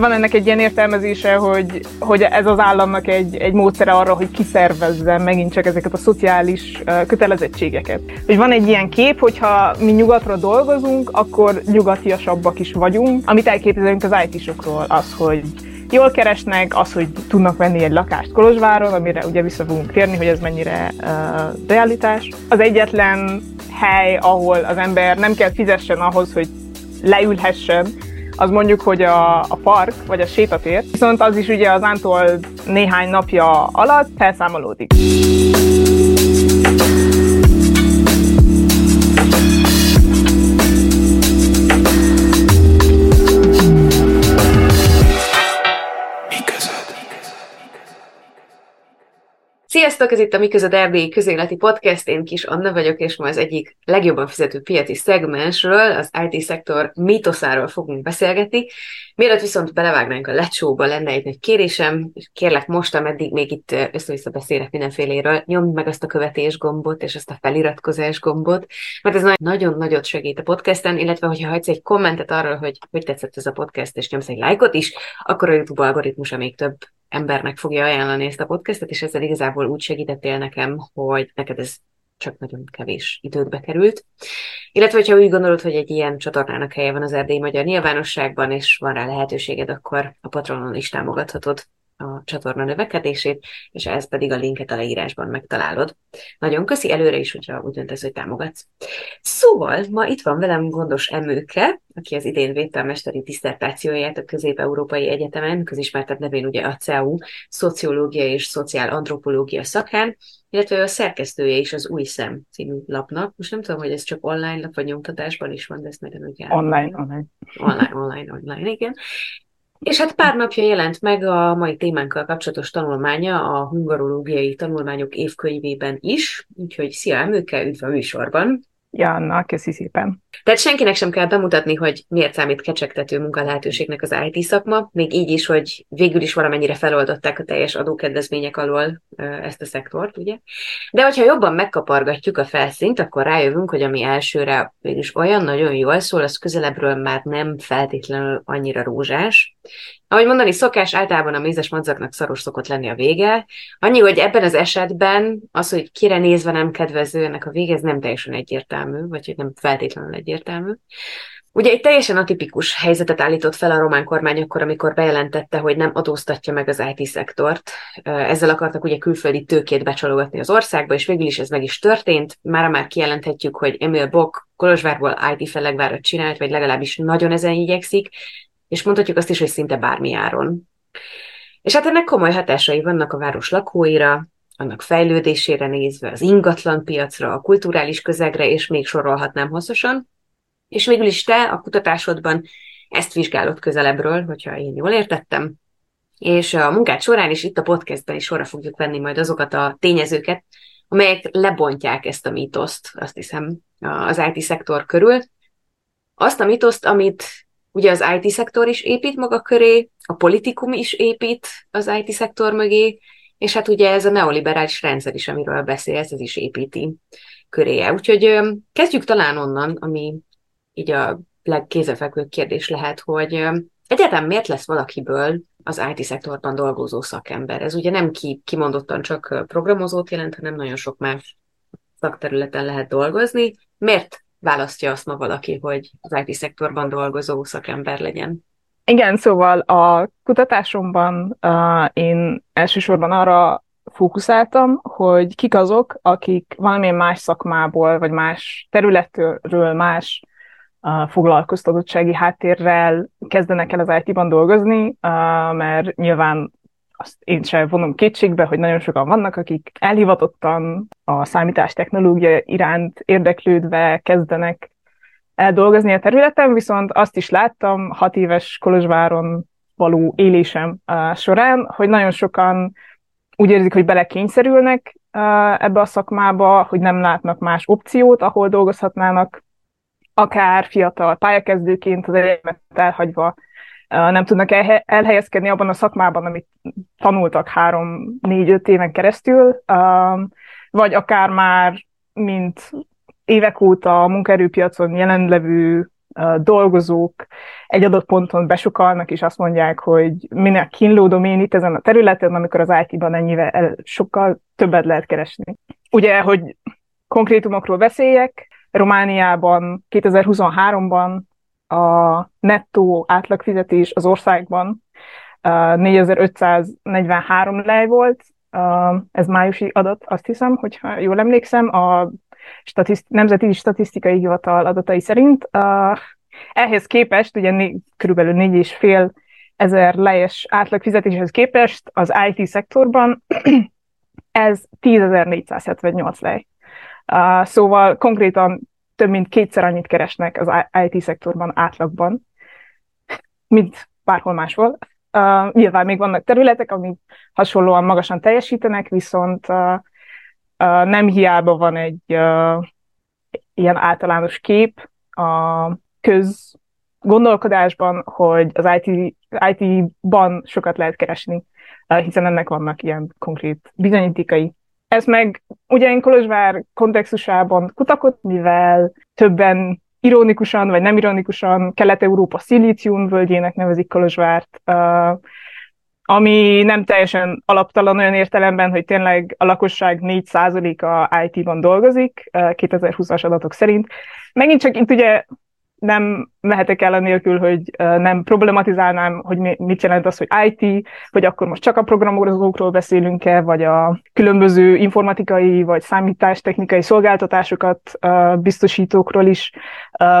Van ennek egy ilyen értelmezése, hogy, hogy ez az államnak egy, egy módszere arra, hogy kiszervezze megint csak ezeket a szociális kötelezettségeket. Hogy van egy ilyen kép, hogyha mi nyugatra dolgozunk, akkor nyugatiasabbak is vagyunk. Amit elképzelünk az IT-sokról, az, hogy jól keresnek, az, hogy tudnak venni egy lakást Kolozsváron, amire ugye vissza fogunk térni, hogy ez mennyire uh, realitás. Az egyetlen hely, ahol az ember nem kell fizessen ahhoz, hogy leülhessen, az mondjuk, hogy a, a park, vagy a sétatér, viszont az is ugye az ántól néhány napja alatt felszámolódik. Sziasztok, ez itt a Miközöd Erdélyi Közéleti Podcast, én Kis Anna vagyok, és ma az egyik legjobban fizető piaci szegmensről, az IT-szektor mítoszáról fogunk beszélgetni. Mielőtt viszont belevágnánk a lecsóba, lenne egy nagy kérésem, és kérlek most, ameddig még itt össze-vissza beszélek mindenféléről, nyomd meg azt a követés gombot és azt a feliratkozás gombot, mert ez nagyon nagyot segít a podcasten, illetve hogyha hagysz egy kommentet arról, hogy hogy tetszett ez a podcast, és nyomsz egy lájkot is, akkor a YouTube algoritmusa még több embernek fogja ajánlani ezt a podcastet, és ezzel igazából úgy segítettél nekem, hogy neked ez csak nagyon kevés időbe került. Illetve, hogyha úgy gondolod, hogy egy ilyen csatornának helye van az erdélyi magyar nyilvánosságban, és van rá lehetőséged, akkor a Patronon is támogathatod a csatorna növekedését, és ez pedig a linket a leírásban megtalálod. Nagyon köszi előre is, hogyha úgy döntesz, hogy támogatsz. Szóval, ma itt van velem Gondos Emőke, aki az idén védte a mesteri diszertációját a Közép-Európai Egyetemen, közismertebb nevén ugye a CEU, Szociológia és Szociálantropológia szakán, illetve a szerkesztője is az Új Szem című lapnak. Most nem tudom, hogy ez csak online lap, vagy nyomtatásban is van, de ezt ugye Online, online. Online, online, online, igen. És hát pár napja jelent meg a mai témánkkal kapcsolatos tanulmánya a hungarológiai tanulmányok évkönyvében is, úgyhogy szia Emőke, üdv a műsorban! Ja, na, köszi szépen. Tehát senkinek sem kell bemutatni, hogy miért számít kecsegtető munkalehetőségnek az IT szakma, még így is, hogy végül is valamennyire feloldották a teljes adókedvezmények alól ezt a szektort, ugye? De hogyha jobban megkapargatjuk a felszínt, akkor rájövünk, hogy ami elsőre végülis olyan nagyon jól szól, az közelebbről már nem feltétlenül annyira rózsás, ahogy mondani szokás, általában a mézes madzagnak szaros szokott lenni a vége. Annyi, hogy ebben az esetben az, hogy kire nézve nem kedvező, ennek a vége, ez nem teljesen egyértelmű, vagy hogy nem feltétlenül egyértelmű. Ugye egy teljesen atipikus helyzetet állított fel a román kormány akkor, amikor bejelentette, hogy nem adóztatja meg az IT-szektort. Ezzel akartak ugye külföldi tőkét becsalogatni az országba, és végül is ez meg is történt. Mára már kijelenthetjük, hogy Emil Bock Kolozsvárból IT felegvárat csinált, vagy legalábbis nagyon ezen igyekszik, és mondhatjuk azt is, hogy szinte bármi áron. És hát ennek komoly hatásai vannak a város lakóira, annak fejlődésére nézve, az ingatlan piacra, a kulturális közegre, és még sorolhatnám hosszasan. És végül is te a kutatásodban ezt vizsgálod közelebbről, hogyha én jól értettem, és a munkát során is itt a podcastben is sorra fogjuk venni majd azokat a tényezőket, amelyek lebontják ezt a mítoszt, azt hiszem, az IT-szektor körül. Azt a mítoszt, amit Ugye az IT-szektor is épít maga köré, a politikum is épít az IT-szektor mögé, és hát ugye ez a neoliberális rendszer is, amiről beszélsz, ez is építi köréje. Úgyhogy kezdjük talán onnan, ami így a legkézefekvőbb kérdés lehet, hogy egyáltalán miért lesz valakiből az IT-szektorban dolgozó szakember? Ez ugye nem ki, kimondottan csak programozót jelent, hanem nagyon sok más szakterületen lehet dolgozni. Miért választja azt ma valaki, hogy az IT-szektorban dolgozó szakember legyen? Igen, szóval a kutatásomban uh, én elsősorban arra fókuszáltam, hogy kik azok, akik valamilyen más szakmából, vagy más területről, más uh, foglalkoztatottsági háttérrel kezdenek el az IT-ban dolgozni, uh, mert nyilván azt én sem vonom kétségbe, hogy nagyon sokan vannak, akik elhivatottan a számítástechnológia iránt érdeklődve kezdenek eldolgozni a területen, viszont azt is láttam hat éves Kolozsváron való élésem során, hogy nagyon sokan úgy érzik, hogy belekényszerülnek ebbe a szakmába, hogy nem látnak más opciót, ahol dolgozhatnának, akár fiatal pályakezdőként az egyetemet elhagyva nem tudnak elhelyezkedni abban a szakmában, amit tanultak három, négy, öt éven keresztül, vagy akár már, mint évek óta a munkaerőpiacon jelenlevő dolgozók egy adott ponton besokalnak, és azt mondják, hogy minek kínlódom én itt ezen a területen, amikor az IT-ban ennyivel sokkal többet lehet keresni. Ugye, hogy konkrétumokról beszéljek, Romániában 2023-ban a nettó átlagfizetés az országban 4543 lej volt, ez májusi adat, azt hiszem, hogyha jól emlékszem, a statiszt- Nemzeti Statisztikai Hivatal adatai szerint. Ehhez képest, ugye né- körülbelül négy és fél ezer lejes átlagfizetéshez képest az IT szektorban ez 10.478 lej. Uh, szóval konkrétan több mint kétszer annyit keresnek az IT szektorban átlagban, mint bárhol máshol. Uh, nyilván még vannak területek, amik hasonlóan magasan teljesítenek, viszont uh, uh, nem hiába van egy ilyen általános kép a köz gondolkodásban, hogy az IT, IT-ban sokat lehet keresni, hiszen ennek vannak ilyen konkrét bizonyítékai. Ez meg ugye én Kolozsvár kontextusában kutakot, mivel többen ironikusan vagy nem ironikusan Kelet-Európa szilícium völgyének nevezik Kolozsvárt, ami nem teljesen alaptalan olyan értelemben, hogy tényleg a lakosság 4%-a IT-ban dolgozik, 2020-as adatok szerint. Megint csak itt ugye nem mehetek el nélkül, hogy nem problematizálnám, hogy mit jelent az, hogy IT, hogy akkor most csak a programozókról beszélünk-e, vagy a különböző informatikai vagy számítástechnikai szolgáltatásokat biztosítókról is,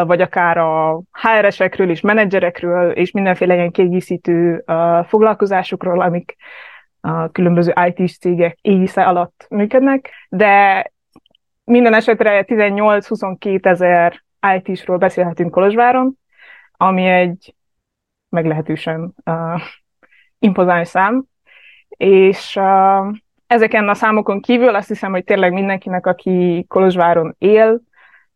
vagy akár a HR-esekről és menedzserekről, és mindenféle ilyen kiegészítő foglalkozásokról, amik a különböző IT-s cégek égisze alatt működnek, de minden esetre 18-22 ezer IT-sról beszélhetünk Kolozsváron, ami egy meglehetősen uh, impozáns szám, és uh, ezeken a számokon kívül azt hiszem, hogy tényleg mindenkinek, aki Kolozsváron él,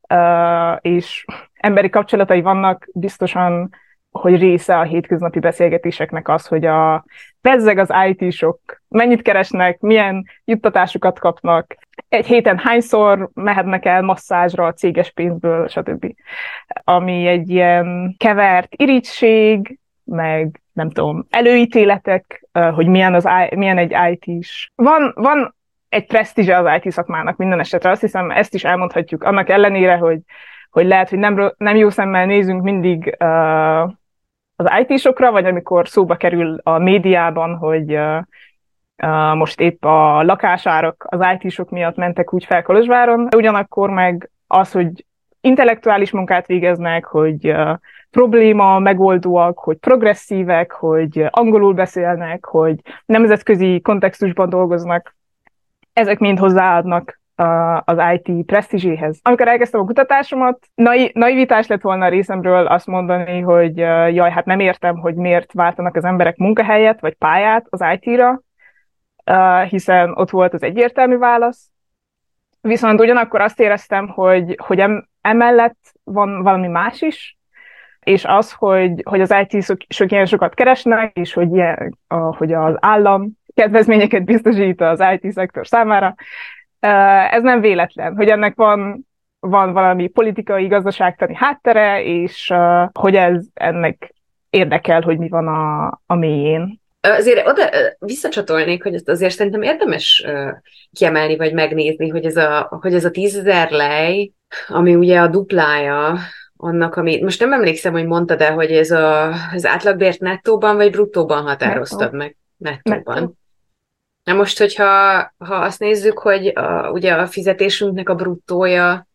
uh, és emberi kapcsolatai vannak, biztosan, hogy része a hétköznapi beszélgetéseknek az, hogy a bezzeg az IT-sok mennyit keresnek, milyen juttatásokat kapnak, egy héten hányszor mehetnek el masszázsra a céges pénzből, stb. Ami egy ilyen kevert irítség, meg nem tudom, előítéletek, hogy milyen, az, milyen egy IT-s. Van, van egy presztízse az IT szakmának minden esetre, azt hiszem ezt is elmondhatjuk, annak ellenére, hogy, hogy lehet, hogy nem, nem jó szemmel nézünk mindig uh, az IT-sokra, vagy amikor szóba kerül a médiában, hogy uh, most épp a lakásárak az IT-sok miatt mentek úgy fel Kolozsváron, ugyanakkor meg az, hogy intellektuális munkát végeznek, hogy probléma megoldóak, hogy progresszívek, hogy angolul beszélnek, hogy nemzetközi kontextusban dolgoznak, ezek mind hozzáadnak az IT presztízséhez. Amikor elkezdtem a kutatásomat, nai- naivitás lett volna a részemről azt mondani, hogy jaj, hát nem értem, hogy miért váltanak az emberek munkahelyet vagy pályát az IT-ra, hiszen ott volt az egyértelmű válasz. Viszont ugyanakkor azt éreztem, hogy, hogy emellett van valami más is, és az, hogy, hogy az IT sok, sok ilyen sokat keresnek, és hogy, ilyen, hogy az állam kedvezményeket biztosít az IT szektor számára, ez nem véletlen, hogy ennek van, van valami politikai, gazdaságtani háttere, és hogy ez ennek érdekel, hogy mi van a, a mélyén. Azért oda visszacsatolnék, hogy ezt azért szerintem érdemes kiemelni, vagy megnézni, hogy ez a, hogy ez a tízezer lej, ami ugye a duplája annak, ami, most nem emlékszem, hogy mondtad de hogy ez a, az átlagbért nettóban, vagy bruttóban határoztad Nettó. meg? Nettóban. Nettó. Na most, hogyha ha azt nézzük, hogy a, ugye a fizetésünknek a bruttója,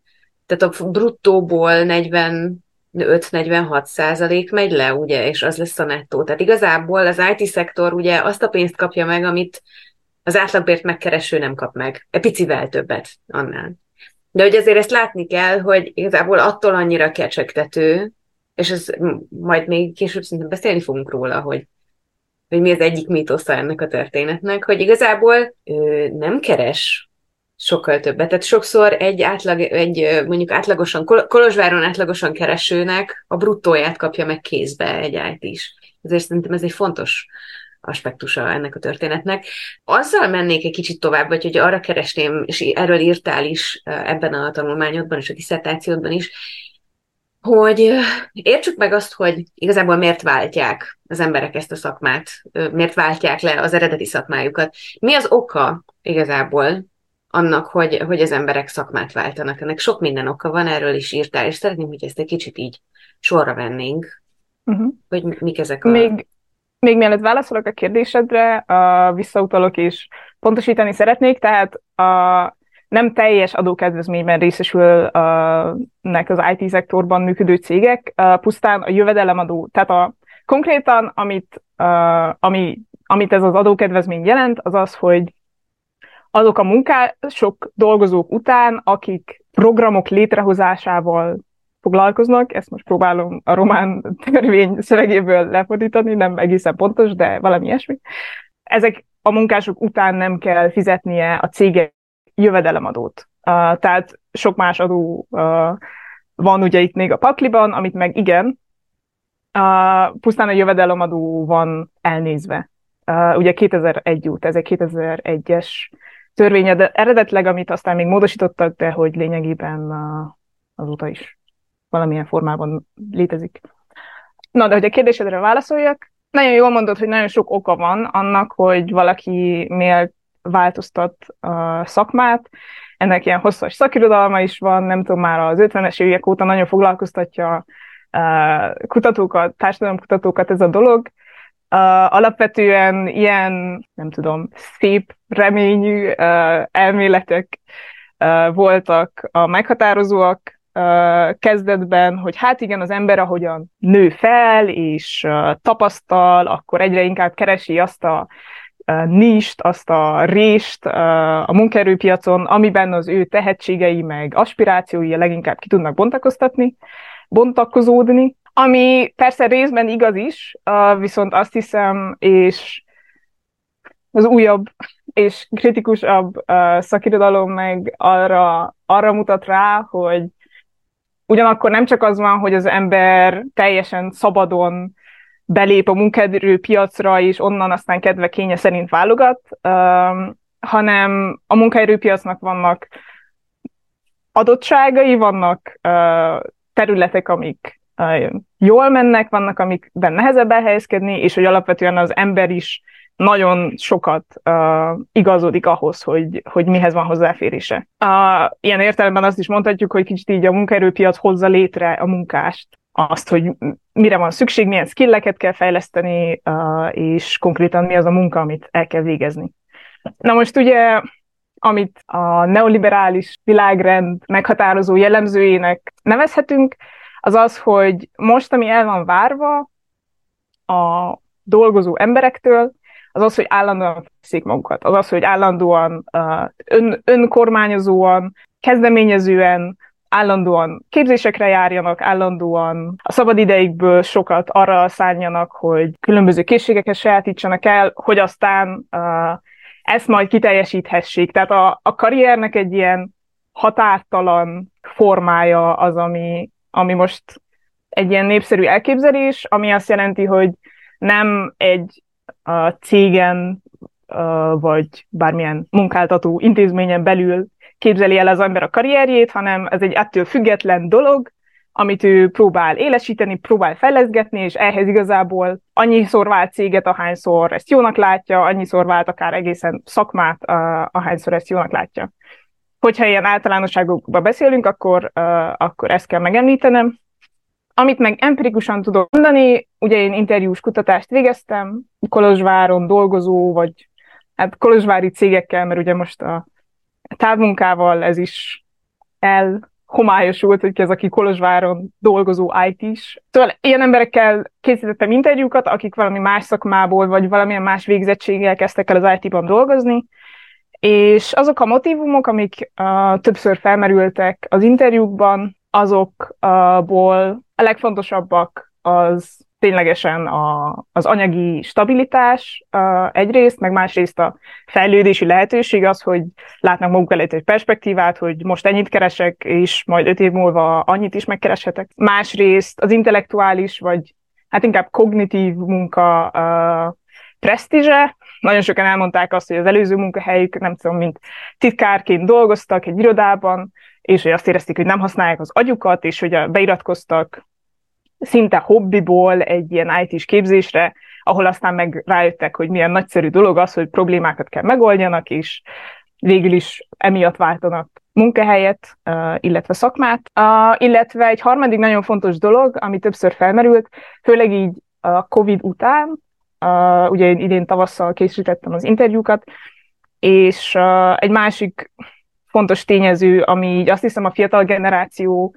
tehát a bruttóból 40 5-46 százalék megy le, ugye, és az lesz a nettó. Tehát igazából az IT-szektor ugye azt a pénzt kapja meg, amit az átlagbért megkereső nem kap meg. Egy picivel többet annál. De hogy azért ezt látni kell, hogy igazából attól annyira kecsegtető, és ez majd még később szerintem beszélni fogunk róla, hogy, hogy mi az egyik mítosza ennek a történetnek, hogy igazából ő nem keres sokkal többet. Tehát sokszor egy átlag, egy mondjuk átlagosan, Kolozsváron átlagosan keresőnek a bruttóját kapja meg kézbe egy IT is. Ezért szerintem ez egy fontos aspektusa ennek a történetnek. Azzal mennék egy kicsit tovább, vagy hogy arra keresném, és erről írtál is ebben a tanulmányodban és a diszertációdban is, hogy értsük meg azt, hogy igazából miért váltják az emberek ezt a szakmát, miért váltják le az eredeti szakmájukat. Mi az oka igazából annak, hogy, hogy az emberek szakmát váltanak? Ennek sok minden oka van, erről is írtál, és szeretném, hogy ezt egy kicsit így sorra vennénk, uh-huh. hogy mik ezek a... Még, még mielőtt válaszolok a kérdésedre, uh, visszautalok és pontosítani szeretnék, tehát a nem teljes adókedvezményben részesülnek az IT-szektorban működő cégek, pusztán a jövedelemadó, tehát a, konkrétan amit, ami, amit ez az adókedvezmény jelent, az az, hogy azok a munkások, dolgozók után, akik programok létrehozásával foglalkoznak, ezt most próbálom a román törvény szövegéből lefordítani, nem egészen pontos, de valami ilyesmi. Ezek a munkások után nem kell fizetnie a cégek jövedelemadót. Uh, tehát sok más adó uh, van ugye itt még a pakliban, amit meg igen, uh, pusztán a jövedelemadó van elnézve. Uh, ugye 2001 út, ez egy 2001-es törvény, de eredetleg, amit aztán még módosítottak, de hogy lényegében azóta is valamilyen formában létezik. Na, de hogy a kérdésedre válaszoljak, nagyon jól mondod, hogy nagyon sok oka van annak, hogy valaki miért változtat a szakmát. Ennek ilyen hosszas szakirodalma is van, nem tudom, már az 50-es évek óta nagyon foglalkoztatja kutatókat, társadalomkutatókat ez a dolog. Alapvetően ilyen, nem tudom, szép reményű elméletek voltak a meghatározóak kezdetben, hogy hát igen, az ember ahogyan nő fel és tapasztal, akkor egyre inkább keresi azt a nist, azt a rést a munkaerőpiacon, amiben az ő tehetségei meg aspirációi leginkább ki tudnak bontakoztatni, bontakozódni, ami persze részben igaz is, viszont azt hiszem, és az újabb és kritikusabb szakirodalom meg arra, arra mutat rá, hogy ugyanakkor nem csak az van, hogy az ember teljesen szabadon belép a munkaerőpiacra, és onnan aztán kedve kénye szerint válogat, hanem a munkaerőpiacnak vannak adottságai, vannak területek, amik jól mennek, vannak, amikben nehezebb elhelyezkedni, és hogy alapvetően az ember is nagyon sokat uh, igazodik ahhoz, hogy, hogy mihez van hozzáférése. Uh, ilyen értelemben azt is mondhatjuk, hogy kicsit így a munkaerőpiac hozza létre a munkást azt, hogy mire van szükség, milyen skilleket kell fejleszteni, és konkrétan mi az a munka, amit el kell végezni. Na most ugye, amit a neoliberális világrend meghatározó jellemzőjének nevezhetünk, az az, hogy most, ami el van várva a dolgozó emberektől, az az, hogy állandóan feszik magukat, az az, hogy állandóan ön, önkormányozóan, kezdeményezően állandóan képzésekre járjanak, állandóan a szabad ideikből sokat arra szálljanak, hogy különböző készségeket sajátítsanak el, hogy aztán uh, ezt majd kiteljesíthessék. Tehát a, a karriernek egy ilyen határtalan formája az, ami, ami most egy ilyen népszerű elképzelés, ami azt jelenti, hogy nem egy a cégen vagy bármilyen munkáltató intézményen belül képzeli el az ember a karrierjét, hanem ez egy ettől független dolog, amit ő próbál élesíteni, próbál fejleszgetni, és ehhez igazából annyiszor vált céget, ahányszor ezt jónak látja, annyiszor vált akár egészen szakmát, ahányszor ezt jónak látja. Hogyha ilyen általánosságokba beszélünk, akkor, akkor ezt kell megemlítenem. Amit meg empirikusan tudok mondani, ugye én interjús kutatást végeztem, Kolozsváron dolgozó, vagy hát kolozsvári cégekkel, mert ugye most a távmunkával ez is elhomályosult, hogy ez aki Kolozsváron dolgozó IT-s. Szóval ilyen emberekkel készítettem interjúkat, akik valami más szakmából, vagy valamilyen más végzettséggel kezdtek el az IT-ban dolgozni, és azok a motivumok, amik uh, többször felmerültek az interjúkban, azokból a legfontosabbak az ténylegesen a, az anyagi stabilitás uh, egyrészt, meg másrészt a fejlődési lehetőség az, hogy látnak maguk előtt egy perspektívát, hogy most ennyit keresek, és majd öt év múlva annyit is megkereshetek. Másrészt az intellektuális, vagy hát inkább kognitív munka uh, presztízse. Nagyon sokan elmondták azt, hogy az előző munkahelyük, nem tudom, mint titkárként dolgoztak egy irodában, és hogy azt érezték, hogy nem használják az agyukat, és hogy beiratkoztak szinte hobbiból egy ilyen IT-s képzésre, ahol aztán meg rájöttek, hogy milyen nagyszerű dolog az, hogy problémákat kell megoldjanak, és végül is emiatt váltanak munkahelyet, illetve szakmát. Illetve egy harmadik nagyon fontos dolog, ami többször felmerült, főleg így a COVID után, ugye én idén tavasszal készítettem az interjúkat, és egy másik fontos tényező, ami így azt hiszem a fiatal generáció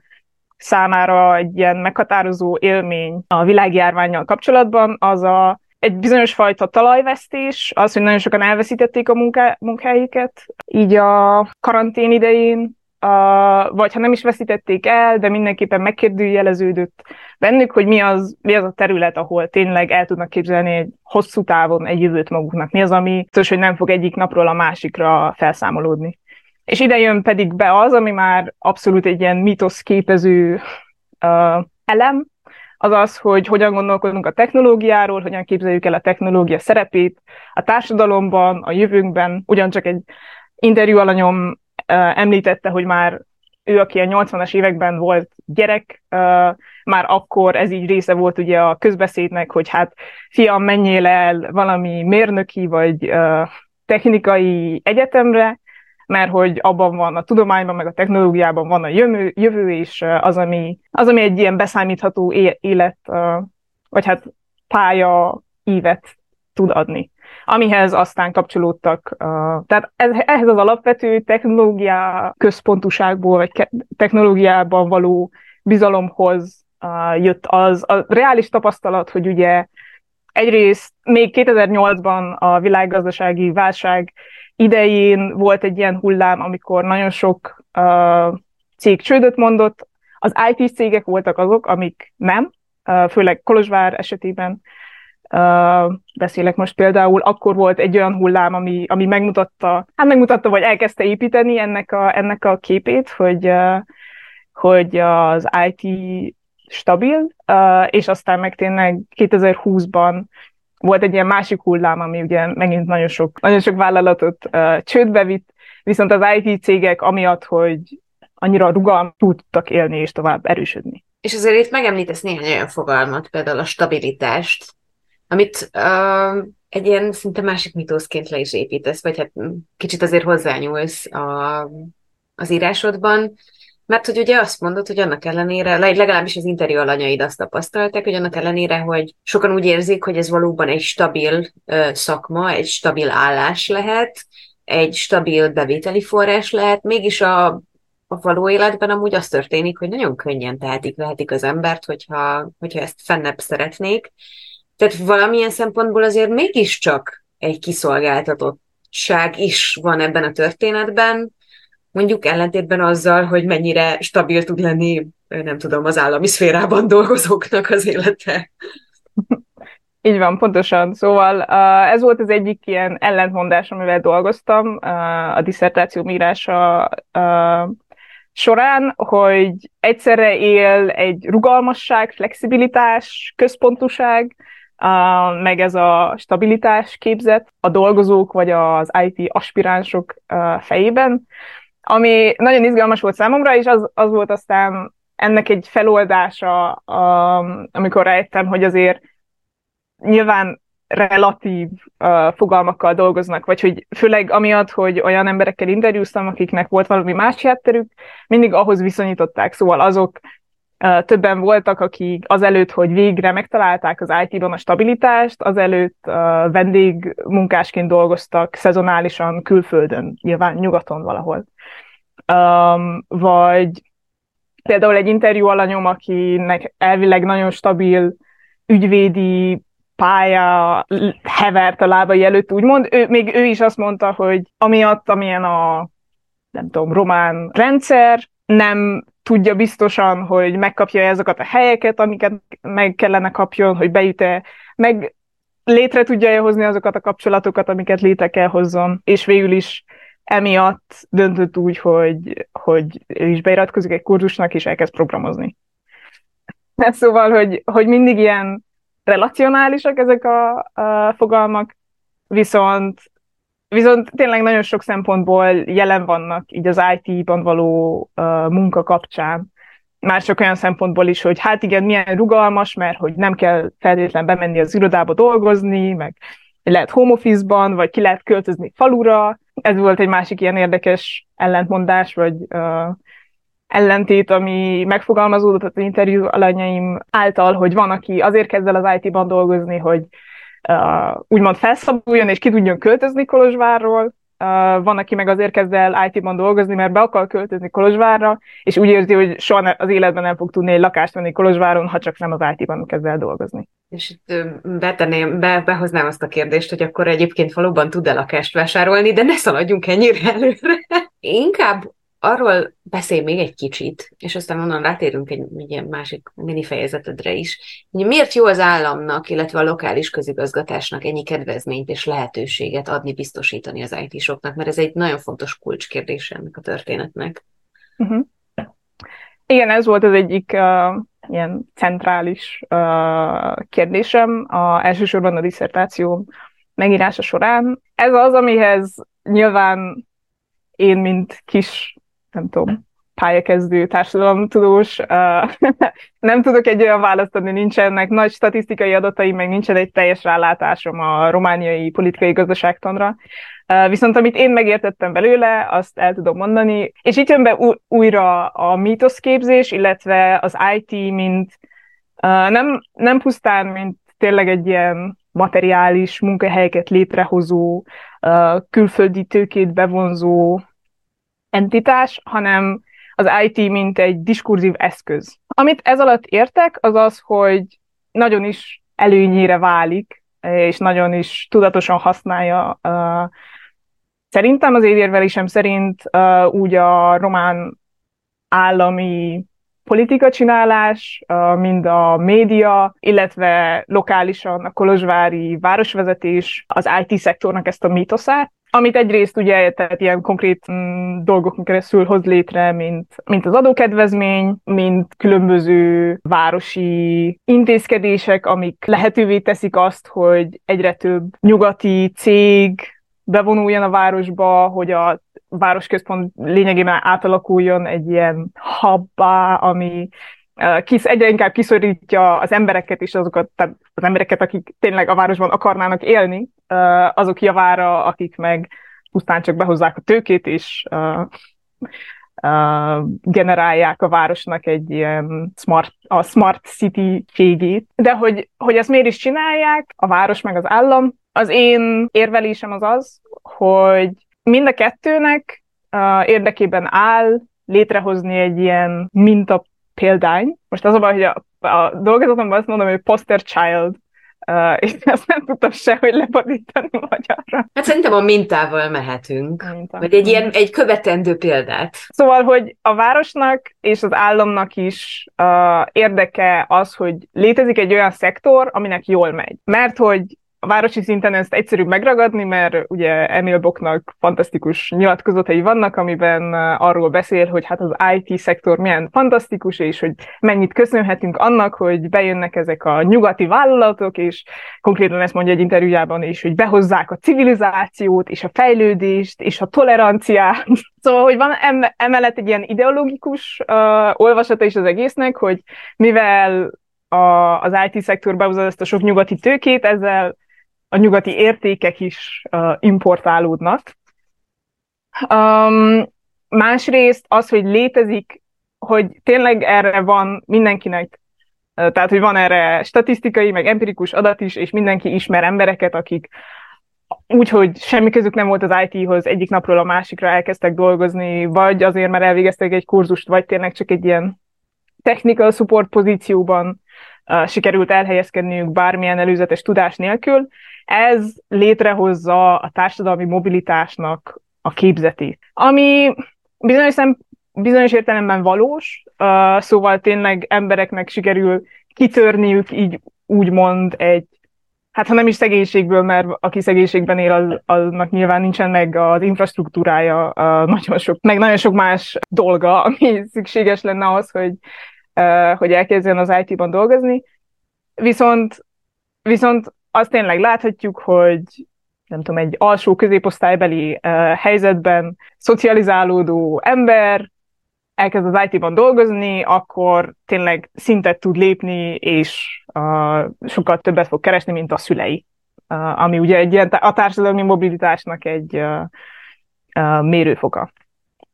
számára egy ilyen meghatározó élmény a világjárványjal kapcsolatban, az a egy bizonyos fajta talajvesztés, az, hogy nagyon sokan elveszítették a munká, munkájukat, így a karantén idején, a, vagy ha nem is veszítették el, de mindenképpen megkérdőjeleződött bennük, hogy mi az, mi az a terület, ahol tényleg el tudnak képzelni egy hosszú távon egy jövőt maguknak. Mi az, ami biztos, hogy nem fog egyik napról a másikra felszámolódni. És ide jön pedig be az, ami már abszolút egy ilyen mitosz képező uh, elem, az az, hogy hogyan gondolkodunk a technológiáról, hogyan képzeljük el a technológia szerepét a társadalomban, a jövőnkben. Ugyancsak egy interjú alanyom említette, hogy már ő, aki a 80-as években volt gyerek, már akkor ez így része volt ugye a közbeszédnek, hogy hát fiam, menjél el valami mérnöki vagy technikai egyetemre, mert hogy abban van a tudományban, meg a technológiában van a jövő, jövő és az ami, az, ami egy ilyen beszámítható élet, vagy hát pálya ívet tud adni amihez aztán kapcsolódtak, tehát ez, ehhez az alapvető technológia központuságból, vagy technológiában való bizalomhoz jött az a reális tapasztalat, hogy ugye egyrészt még 2008-ban a világgazdasági válság idején volt egy ilyen hullám, amikor nagyon sok cég csődöt mondott, az IT cégek voltak azok, amik nem, főleg Kolozsvár esetében uh, beszélek most például, akkor volt egy olyan hullám, ami, ami megmutatta, hát megmutatta, vagy elkezdte építeni ennek a, ennek a képét, hogy, uh, hogy az IT stabil, uh, és aztán meg tényleg 2020-ban volt egy ilyen másik hullám, ami ugye megint nagyon sok, nagyon sok vállalatot uh, csődbe vitt, viszont az IT cégek amiatt, hogy annyira rugalmas tudtak élni és tovább erősödni. És azért itt megemlítesz néhány olyan fogalmat, például a stabilitást, amit uh, egy ilyen szinte másik mitószként le is építesz, vagy hát kicsit azért hozzányúlsz a, az írásodban. Mert hogy ugye azt mondod, hogy annak ellenére, legalábbis az interjú alanyaid azt tapasztalták, hogy annak ellenére, hogy sokan úgy érzik, hogy ez valóban egy stabil ö, szakma, egy stabil állás lehet, egy stabil bevételi forrás lehet, mégis a, a való életben amúgy az történik, hogy nagyon könnyen tehetik, vehetik az embert, hogyha, hogyha ezt fennebb szeretnék. Tehát valamilyen szempontból azért mégiscsak egy kiszolgáltatottság is van ebben a történetben, mondjuk ellentétben azzal, hogy mennyire stabil tud lenni, nem tudom, az állami szférában dolgozóknak az élete. Így van, pontosan. Szóval ez volt az egyik ilyen ellentmondás, amivel dolgoztam a diszertáció írása során, hogy egyszerre él egy rugalmasság, flexibilitás, meg ez a stabilitás képzet a dolgozók vagy az IT aspiránsok fejében, ami nagyon izgalmas volt számomra, és az, az volt aztán ennek egy feloldása, amikor rájöttem, hogy azért nyilván relatív fogalmakkal dolgoznak, vagy hogy főleg amiatt, hogy olyan emberekkel interjúztam, akiknek volt valami más hátterük, mindig ahhoz viszonyították, szóval azok többen voltak, akik azelőtt, hogy végre megtalálták az IT-ban a stabilitást, azelőtt vendégmunkásként dolgoztak szezonálisan külföldön, nyilván nyugaton valahol. Um, vagy például egy interjú alanyom, akinek elvileg nagyon stabil ügyvédi pálya hevert a lábai előtt, úgymond, ő, még ő is azt mondta, hogy amiatt, amilyen a nem tudom, román rendszer, nem tudja biztosan, hogy megkapja ezeket a helyeket, amiket meg kellene kapjon, hogy bejut-e, meg létre tudja hozni azokat a kapcsolatokat, amiket létre kell hozzon, és végül is emiatt döntött úgy, hogy, hogy ő is beiratkozik egy kurzusnak, és elkezd programozni. Szóval, hogy, hogy mindig ilyen relacionálisak ezek a, a fogalmak, viszont Viszont tényleg nagyon sok szempontból jelen vannak így az IT-ban való uh, munka kapcsán. Már csak olyan szempontból is, hogy hát igen, milyen rugalmas, mert hogy nem kell feltétlenül bemenni az irodába dolgozni, meg lehet home office-ban, vagy ki lehet költözni falura. Ez volt egy másik ilyen érdekes ellentmondás, vagy uh, ellentét, ami megfogalmazódott az interjú alanyaim által, hogy van, aki azért kezd el az IT-ban dolgozni, hogy uh, úgymond felszabuljon és ki tudjon költözni Kolozsvárról, uh, van, aki meg azért kezd el IT-ban dolgozni, mert be akar költözni Kolozsvárra, és úgy érzi, hogy soha az életben nem fog tudni egy lakást venni Kolozsváron, ha csak nem az IT-ban kezd el dolgozni. És itt betenném, be, behoznám azt a kérdést, hogy akkor egyébként valóban tud-e lakást vásárolni, de ne szaladjunk ennyire előre. Inkább arról beszélj még egy kicsit, és aztán onnan rátérünk egy, egy másik mini fejezetedre is, miért jó az államnak, illetve a lokális közigazgatásnak ennyi kedvezményt és lehetőséget adni, biztosítani az IT-soknak, mert ez egy nagyon fontos kulcskérdés ennek a történetnek. Uh-huh. Igen, ez volt az egyik uh, ilyen centrális uh, kérdésem a, elsősorban a diszertáció megírása során. Ez az, amihez nyilván én, mint kis nem tudom, pályakezdő társadalomtudós, nem tudok egy olyan választ adni, nincsenek nagy statisztikai adatai, meg nincsen egy teljes rálátásom a romániai politikai gazdaságtanra. Viszont amit én megértettem belőle, azt el tudom mondani, és itt jön be újra a mítoszképzés, illetve az IT, mint nem, nem pusztán, mint tényleg egy ilyen materiális munkahelyeket létrehozó, külföldi tőkét bevonzó entitás, hanem az IT mint egy diskurzív eszköz. Amit ez alatt értek, az az, hogy nagyon is előnyére válik, és nagyon is tudatosan használja uh, szerintem az érvelésem szerint uh, úgy a román állami politika csinálás, uh, mind a média, illetve lokálisan a kolozsvári városvezetés az IT szektornak ezt a mítoszát, amit egyrészt ugye, tehát ilyen konkrét mm, dolgokon keresztül hoz létre, mint, mint az adókedvezmény, mint különböző városi intézkedések, amik lehetővé teszik azt, hogy egyre több nyugati cég bevonuljon a városba, hogy a városközpont lényegében átalakuljon egy ilyen hubbá, ami kis, egyre inkább kiszorítja az embereket és azokat, tehát az embereket, akik tényleg a városban akarnának élni, azok javára, akik meg pusztán csak behozzák a tőkét, és generálják a városnak egy ilyen smart, a smart city cégét. De hogy, hogy ezt miért is csinálják, a város meg az állam, az én érvelésem az az, hogy mind a kettőnek uh, érdekében áll létrehozni egy ilyen minta példány. Most az a baj, hogy a, a dolgozatomban azt mondom, hogy poster child, uh, és ezt nem tudtam se, hogy lefordítani magyarra. Hát szerintem a mintával mehetünk. Minta. Vagy egy ilyen egy követendő példát. Szóval, hogy a városnak és az államnak is uh, érdeke az, hogy létezik egy olyan szektor, aminek jól megy. Mert hogy a városi szinten ezt egyszerűbb megragadni, mert ugye Emil Boknak fantasztikus nyilatkozatai vannak, amiben arról beszél, hogy hát az IT szektor milyen fantasztikus, és hogy mennyit köszönhetünk annak, hogy bejönnek ezek a nyugati vállalatok, és konkrétan ezt mondja egy interjújában is, hogy behozzák a civilizációt, és a fejlődést, és a toleranciát. Szóval, hogy van emellett egy ilyen ideológikus uh, olvasata is az egésznek, hogy mivel a, az IT szektor behozza ezt a sok nyugati tőkét, ezzel a nyugati értékek is uh, importálódnak. Um, másrészt az, hogy létezik, hogy tényleg erre van mindenkinek, tehát hogy van erre statisztikai, meg empirikus adat is, és mindenki ismer embereket, akik úgy, hogy semmi közük nem volt az IT-hoz, egyik napról a másikra elkezdtek dolgozni, vagy azért, mert elvégeztek egy kurzust, vagy tényleg csak egy ilyen technical support pozícióban uh, sikerült elhelyezkedniük bármilyen előzetes tudás nélkül, ez létrehozza a társadalmi mobilitásnak a képzetét. Ami bizonyos, szem, bizonyos értelemben valós, uh, szóval tényleg embereknek sikerül kitörniük így úgymond egy hát ha nem is szegénységből, mert aki szegénységben él, az, aznak nyilván nincsen meg az infrastruktúrája, nagyon sok, meg nagyon sok más dolga, ami szükséges lenne ahhoz, hogy, hogy elkezdjen az IT-ban dolgozni. Viszont, viszont azt tényleg láthatjuk, hogy nem tudom, egy alsó középosztálybeli uh, helyzetben szocializálódó ember elkezd az IT-ban dolgozni, akkor tényleg szintet tud lépni, és uh, sokkal többet fog keresni, mint a szülei. Uh, ami ugye egy ilyen, a társadalmi mobilitásnak egy uh, uh, mérőfoka.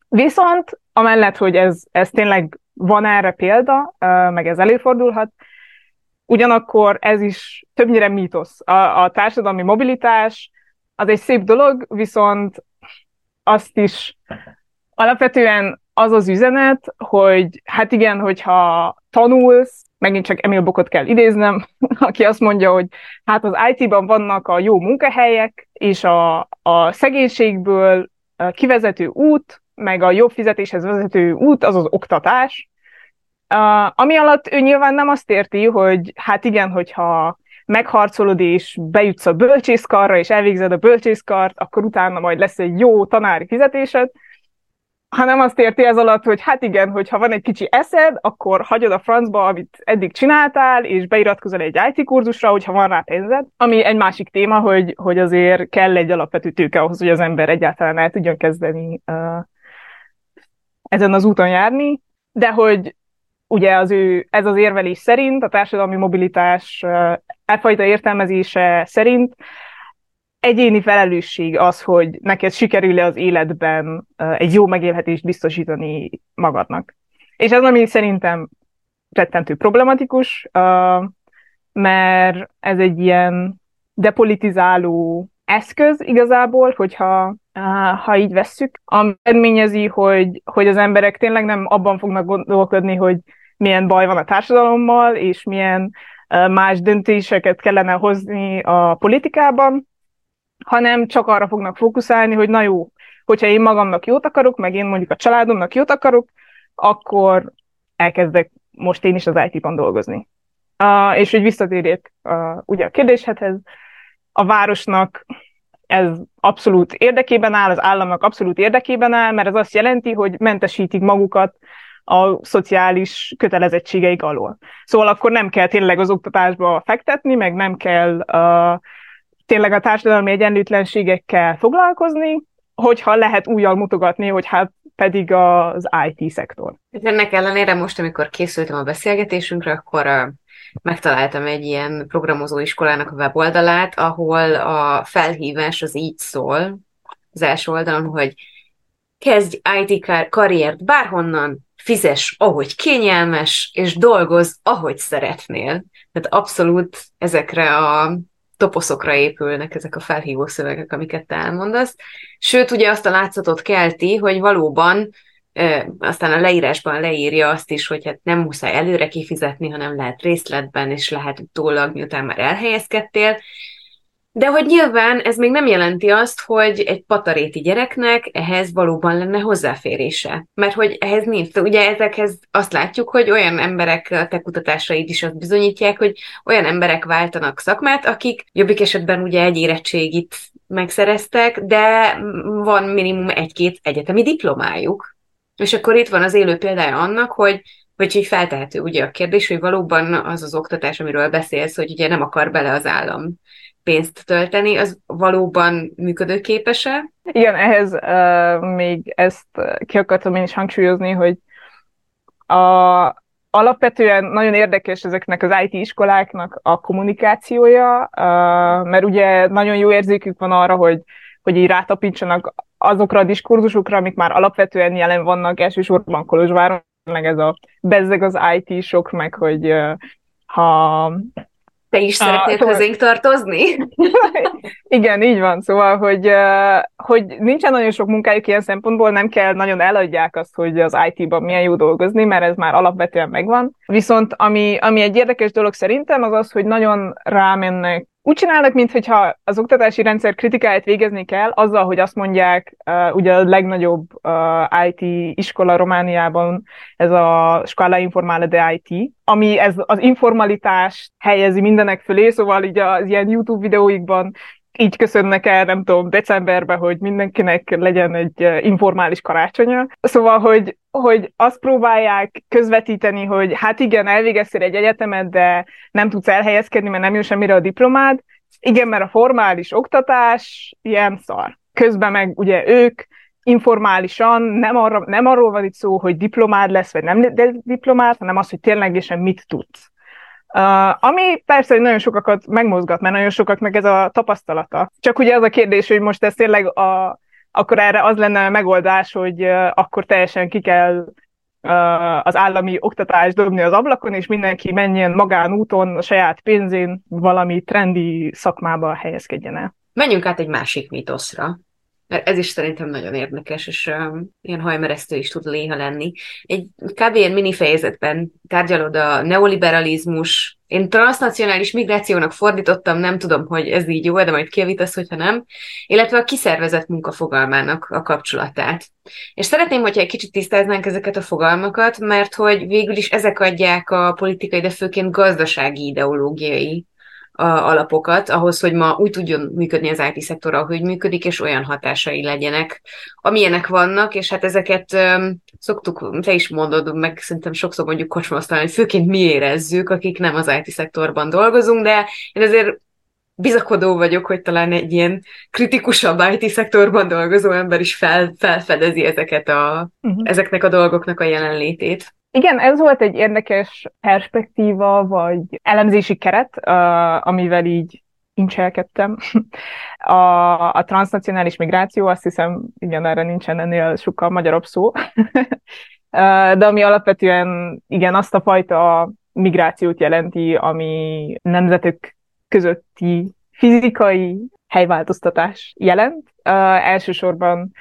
Viszont amellett, hogy ez, ez tényleg van erre példa, meg ez előfordulhat, ugyanakkor ez is többnyire mítosz. A, a társadalmi mobilitás az egy szép dolog, viszont azt is alapvetően az az üzenet, hogy hát igen, hogyha tanulsz, megint csak Emil Bokot kell idéznem, aki azt mondja, hogy hát az IT-ban vannak a jó munkahelyek, és a, a szegénységből kivezető út, meg a jobb fizetéshez vezető út az az oktatás, Ami alatt ő nyilván nem azt érti, hogy hát igen, hogyha megharcolod és bejutsz a bölcsészkarra, és elvégzed a bölcsészkart, akkor utána majd lesz egy jó tanári fizetésed, hanem azt érti ez alatt, hogy hát igen, hogyha van egy kicsi eszed, akkor hagyod a francba, amit eddig csináltál, és beiratkozol egy IT kurzusra, hogyha van rá pénzed. Ami egy másik téma, hogy, hogy azért kell egy alapvető tőke ahhoz, hogy az ember egyáltalán el tudjon kezdeni uh, ezen az úton járni, de hogy ugye az ő, ez az érvelés szerint, a társadalmi mobilitás e fajta értelmezése szerint egyéni felelősség az, hogy neked sikerül-e az életben egy jó megélhetést biztosítani magadnak. És ez, ami szerintem rettentő problematikus, mert ez egy ilyen depolitizáló eszköz igazából, hogyha ha így vesszük, ami eredményezi, hogy, hogy az emberek tényleg nem abban fognak gondolkodni, hogy milyen baj van a társadalommal, és milyen más döntéseket kellene hozni a politikában, hanem csak arra fognak fókuszálni, hogy na jó, hogyha én magamnak jót akarok, meg én mondjuk a családomnak jót akarok, akkor elkezdek most én is az IT-ban dolgozni. Uh, és hogy visszatérjek uh, ugye a kérdéshez, a városnak ez abszolút érdekében áll, az államnak abszolút érdekében áll, mert ez azt jelenti, hogy mentesítik magukat a szociális kötelezettségeik alól. Szóval akkor nem kell tényleg az oktatásba fektetni, meg nem kell uh, tényleg a társadalmi egyenlőtlenségekkel foglalkozni, hogyha lehet újjal mutogatni, hogy hát pedig az IT-szektor. Ennek ellenére most, amikor készültem a beszélgetésünkre, akkor megtaláltam egy ilyen programozó iskolának a weboldalát, ahol a felhívás az így szól, az első oldalon, hogy kezdj IT kar- karriert bárhonnan, fizes, ahogy kényelmes, és dolgoz, ahogy szeretnél. Tehát abszolút ezekre a toposzokra épülnek ezek a felhívó szövegek, amiket te elmondasz. Sőt, ugye azt a látszatot kelti, hogy valóban e, aztán a leírásban leírja azt is, hogy hát nem muszáj előre kifizetni, hanem lehet részletben, és lehet utólag, miután már elhelyezkedtél, de hogy nyilván ez még nem jelenti azt, hogy egy pataréti gyereknek ehhez valóban lenne hozzáférése. Mert hogy ehhez nincs. Ugye ezekhez azt látjuk, hogy olyan emberek, a te kutatásaid is azt bizonyítják, hogy olyan emberek váltanak szakmát, akik jobbik esetben ugye egy érettségit megszereztek, de van minimum egy-két egyetemi diplomájuk. És akkor itt van az élő példája annak, hogy vagy hogy feltehető ugye a kérdés, hogy valóban az az oktatás, amiről beszélsz, hogy ugye nem akar bele az állam pénzt tölteni, az valóban működőképes-e? Igen, ehhez uh, még ezt ki akartam én is hangsúlyozni, hogy a, alapvetően nagyon érdekes ezeknek az IT iskoláknak a kommunikációja, uh, mert ugye nagyon jó érzékük van arra, hogy, hogy így rátapítsanak azokra a diskurzusokra, amik már alapvetően jelen vannak, elsősorban Kolozsváron, meg ez a bezzeg az IT-sok, meg hogy uh, ha te is szeretnél ah, közénk tartozni? Igen, így van. Szóval, hogy, hogy nincsen nagyon sok munkájuk ilyen szempontból, nem kell nagyon eladják azt, hogy az IT-ban milyen jó dolgozni, mert ez már alapvetően megvan. Viszont ami, ami egy érdekes dolog szerintem, az az, hogy nagyon rámennek úgy csinálnak, mintha az oktatási rendszer kritikáját végezni kell, azzal, hogy azt mondják, ugye a legnagyobb IT iskola Romániában, ez a Scala Informale de IT, ami ez az informalitást helyezi mindenek fölé, szóval így az ilyen YouTube videóikban így köszönnek el, nem tudom, decemberben, hogy mindenkinek legyen egy informális karácsonya. Szóval, hogy, hogy azt próbálják közvetíteni, hogy hát igen, elvégeztél egy egyetemet, de nem tudsz elhelyezkedni, mert nem jön semmire a diplomád, igen, mert a formális oktatás ilyen szar. Közben meg ugye ők informálisan, nem, arra, nem arról van itt szó, hogy diplomád lesz, vagy nem de diplomád, hanem az, hogy ténylegesen mit tudsz. Uh, ami persze, hogy nagyon sokakat megmozgat, mert nagyon sokaknak ez a tapasztalata. Csak ugye az a kérdés, hogy most ez tényleg a, akkor erre az lenne a megoldás, hogy uh, akkor teljesen ki kell az állami oktatást dobni az ablakon, és mindenki menjen magánúton, a saját pénzén valami trendi szakmába helyezkedjen el. Menjünk át egy másik mitoszra, mert ez is szerintem nagyon érdekes, és um, ilyen hajmeresztő is tud néha lenni. Egy kb. ilyen mini fejezetben tárgyalod a neoliberalizmus, én transnacionális migrációnak fordítottam, nem tudom, hogy ez így jó, de majd kiavítasz, hogyha nem, illetve a kiszervezett munka fogalmának a kapcsolatát. És szeretném, hogyha egy kicsit tisztáznánk ezeket a fogalmakat, mert hogy végül is ezek adják a politikai, de főként gazdasági ideológiai a alapokat, ahhoz, hogy ma úgy tudjon működni az IT-szektor, ahogy működik, és olyan hatásai legyenek, amilyenek vannak, és hát ezeket um, szoktuk, te is mondod, meg szerintem sokszor mondjuk kocsmasztalán, hogy főként mi érezzük, akik nem az IT-szektorban dolgozunk, de én azért bizakodó vagyok, hogy talán egy ilyen kritikusabb IT-szektorban dolgozó ember is fel, felfedezi ezeket a, uh-huh. ezeknek a dolgoknak a jelenlétét. Igen, ez volt egy érdekes perspektíva, vagy elemzési keret, uh, amivel így incselkedtem. A, a transnacionális migráció, azt hiszem, igen, erre nincsen ennél sokkal magyarabb szó. De ami alapvetően, igen, azt a fajta migrációt jelenti, ami nemzetek közötti fizikai helyváltoztatás jelent. Uh, elsősorban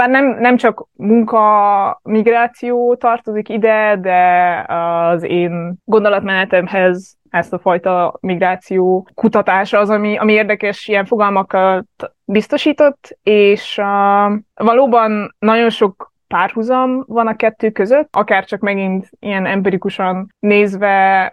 bár nem, nem csak munka migráció tartozik ide, de az én gondolatmenetemhez ezt a fajta migráció kutatása az, ami, ami érdekes ilyen fogalmakat biztosított, és uh, valóban nagyon sok párhuzam van a kettő között, akár csak megint ilyen empirikusan nézve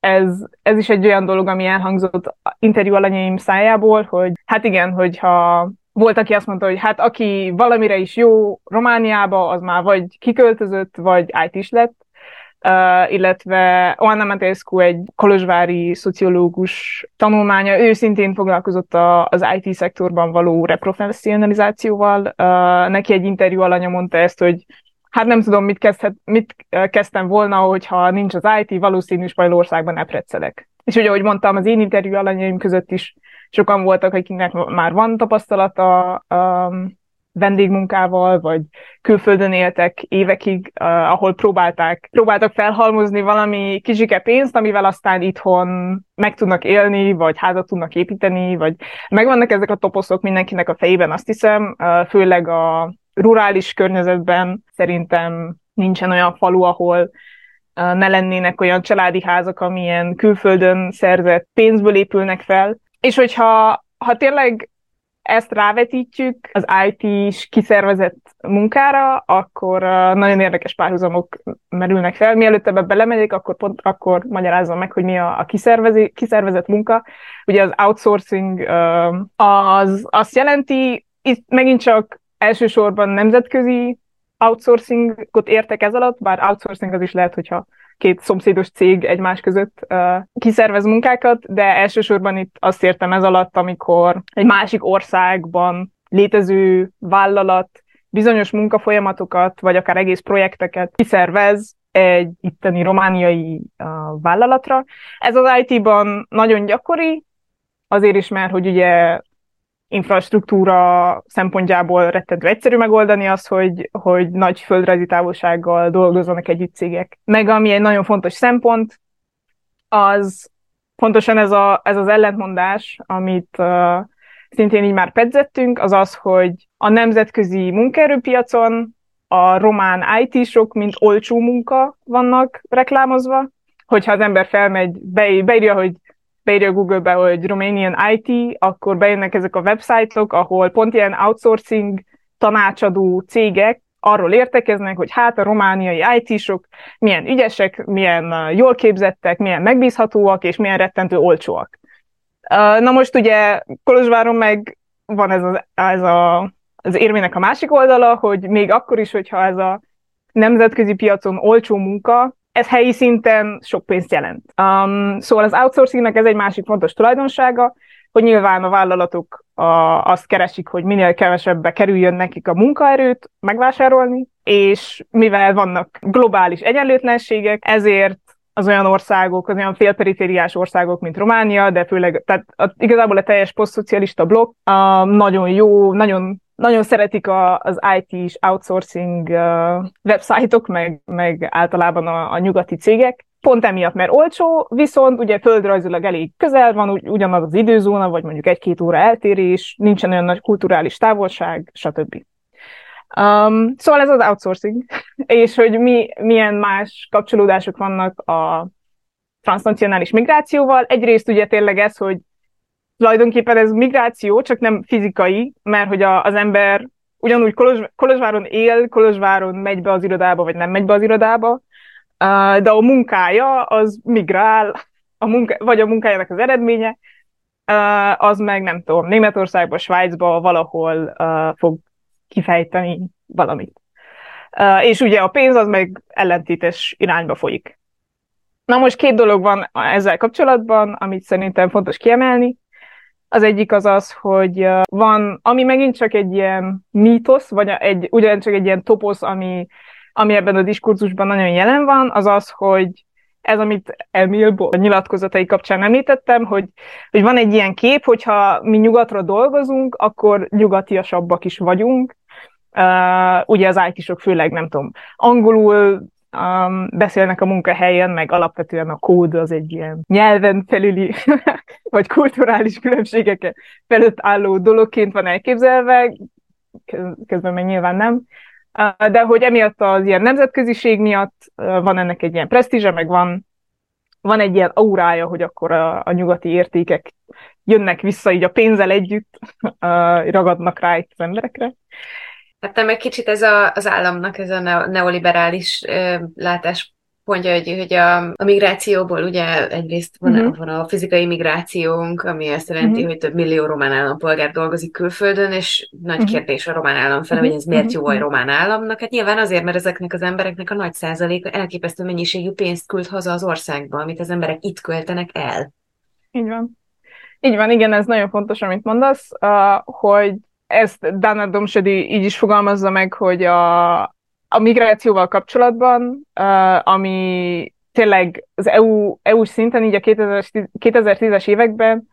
ez, ez is egy olyan dolog, ami elhangzott interjú alanyaim szájából, hogy hát igen, hogyha volt, aki azt mondta, hogy hát aki valamire is jó Romániába, az már vagy kiköltözött, vagy IT is lett, uh, illetve Oana Matescu egy kolozsvári szociológus tanulmánya, ő szintén foglalkozott a, az IT-szektorban való reprofessionalizációval. Uh, neki egy interjú alanya mondta ezt, hogy hát nem tudom, mit, kezdhet, mit kezdtem volna, hogyha nincs az IT, valószínű Spanyolországban epretszelek. És ugye, ahogy mondtam, az én interjú alanyaim között is sokan voltak, akiknek már van tapasztalata um, vendégmunkával, vagy külföldön éltek évekig, uh, ahol próbálták, próbáltak felhalmozni valami kisike pénzt, amivel aztán itthon meg tudnak élni, vagy házat tudnak építeni, vagy megvannak ezek a toposzok mindenkinek a fejében, azt hiszem, uh, főleg a rurális környezetben szerintem nincsen olyan falu, ahol ne lennének olyan családi házak, amilyen külföldön szerzett pénzből épülnek fel, és hogyha ha tényleg ezt rávetítjük az IT-s kiszervezett munkára, akkor nagyon érdekes párhuzamok merülnek fel. Mielőtt ebbe belemegyek, akkor pont akkor magyarázom meg, hogy mi a, a kiszervezett munka. Ugye az outsourcing az azt jelenti, itt megint csak elsősorban nemzetközi outsourcingot értek ez alatt, bár outsourcing az is lehet, hogyha két szomszédos cég egymás között uh, kiszervez munkákat, de elsősorban itt azt értem ez alatt, amikor egy másik országban létező vállalat bizonyos munkafolyamatokat, vagy akár egész projekteket kiszervez egy itteni romániai uh, vállalatra. Ez az IT-ban nagyon gyakori, azért is, mert hogy ugye infrastruktúra szempontjából rettentő egyszerű megoldani az, hogy, hogy nagy földrajzi távolsággal dolgozzanak együtt cégek. Meg ami egy nagyon fontos szempont, az pontosan ez, a, ez az ellentmondás, amit uh, szintén így már pedzettünk, az az, hogy a nemzetközi munkaerőpiacon a román IT-sok, mint olcsó munka vannak reklámozva, hogyha az ember felmegy, be, beírja, hogy beírja Google-be, hogy Romanian IT, akkor bejönnek ezek a websájtok, ahol pont ilyen outsourcing tanácsadó cégek arról értekeznek, hogy hát a romániai IT-sok milyen ügyesek, milyen jól képzettek, milyen megbízhatóak, és milyen rettentő olcsóak. Na most ugye Kolozsváron meg van ez, az, ez a, az érmének a másik oldala, hogy még akkor is, hogyha ez a nemzetközi piacon olcsó munka, ez helyi szinten sok pénzt jelent. Um, szóval az outsourcingnek ez egy másik fontos tulajdonsága, hogy nyilván a vállalatok a, azt keresik, hogy minél kevesebbe kerüljön nekik a munkaerőt megvásárolni, és mivel vannak globális egyenlőtlenségek, ezért az olyan országok, az olyan félperifériás országok, mint Románia, de főleg, tehát a, igazából a teljes posztszocialista blokk a, nagyon jó, nagyon nagyon szeretik a, az IT-s outsourcing uh, websájtok, meg, meg általában a, a nyugati cégek, pont emiatt, mert olcsó, viszont ugye földrajzilag elég közel van, ugy, ugyanaz az időzóna, vagy mondjuk egy-két óra eltérés, nincsen olyan nagy kulturális távolság, stb. Um, szóval ez az outsourcing, és hogy mi, milyen más kapcsolódások vannak a transnacionális migrációval. Egyrészt ugye tényleg ez, hogy tulajdonképpen ez migráció, csak nem fizikai, mert hogy a, az ember ugyanúgy Kolozs, Kolozsváron él, Kolozsváron megy be az irodába, vagy nem megy be az irodába, de a munkája az migrál, a munka, vagy a munkájának az eredménye, az meg nem tudom, Németországba, Svájcba valahol fog kifejteni valamit. És ugye a pénz az meg ellentétes irányba folyik. Na most két dolog van ezzel kapcsolatban, amit szerintem fontos kiemelni. Az egyik az az, hogy van, ami megint csak egy ilyen mítosz, vagy egy, ugyancsak egy ilyen toposz, ami ami ebben a diskurzusban nagyon jelen van, az az, hogy ez, amit Emil a nyilatkozatai kapcsán említettem, hogy, hogy van egy ilyen kép, hogyha mi nyugatra dolgozunk, akkor nyugatiasabbak is vagyunk. Uh, ugye az it főleg, nem tudom, angolul um, beszélnek a munkahelyen, meg alapvetően a kód az egy ilyen nyelven felüli, vagy kulturális különbségek felett álló dologként van elképzelve, közben meg nyilván nem de hogy emiatt az ilyen nemzetköziség miatt van ennek egy ilyen presztízse, meg van, van egy ilyen aurája, hogy akkor a, a nyugati értékek jönnek vissza így a pénzzel együtt, ragadnak rá itt az emberekre. Hát meg kicsit ez a, az államnak ez a neoliberális látás pontja, hogy, hogy a, a migrációból ugye egyrészt van, uh-huh. van a fizikai migrációnk, ami azt jelenti, uh-huh. hogy több millió román állampolgár dolgozik külföldön, és nagy uh-huh. kérdés a román állam fele, uh-huh. hogy ez miért jó a román államnak. Hát nyilván azért, mert ezeknek az embereknek a nagy százaléka elképesztő mennyiségű pénzt küld haza az országba, amit az emberek itt költenek el. Így van. Így van, igen, ez nagyon fontos, amit mondasz, hogy ezt Dana Domsedi így is fogalmazza meg, hogy a, a migrációval kapcsolatban, uh, ami tényleg az EU, EU szinten így a 2010-es években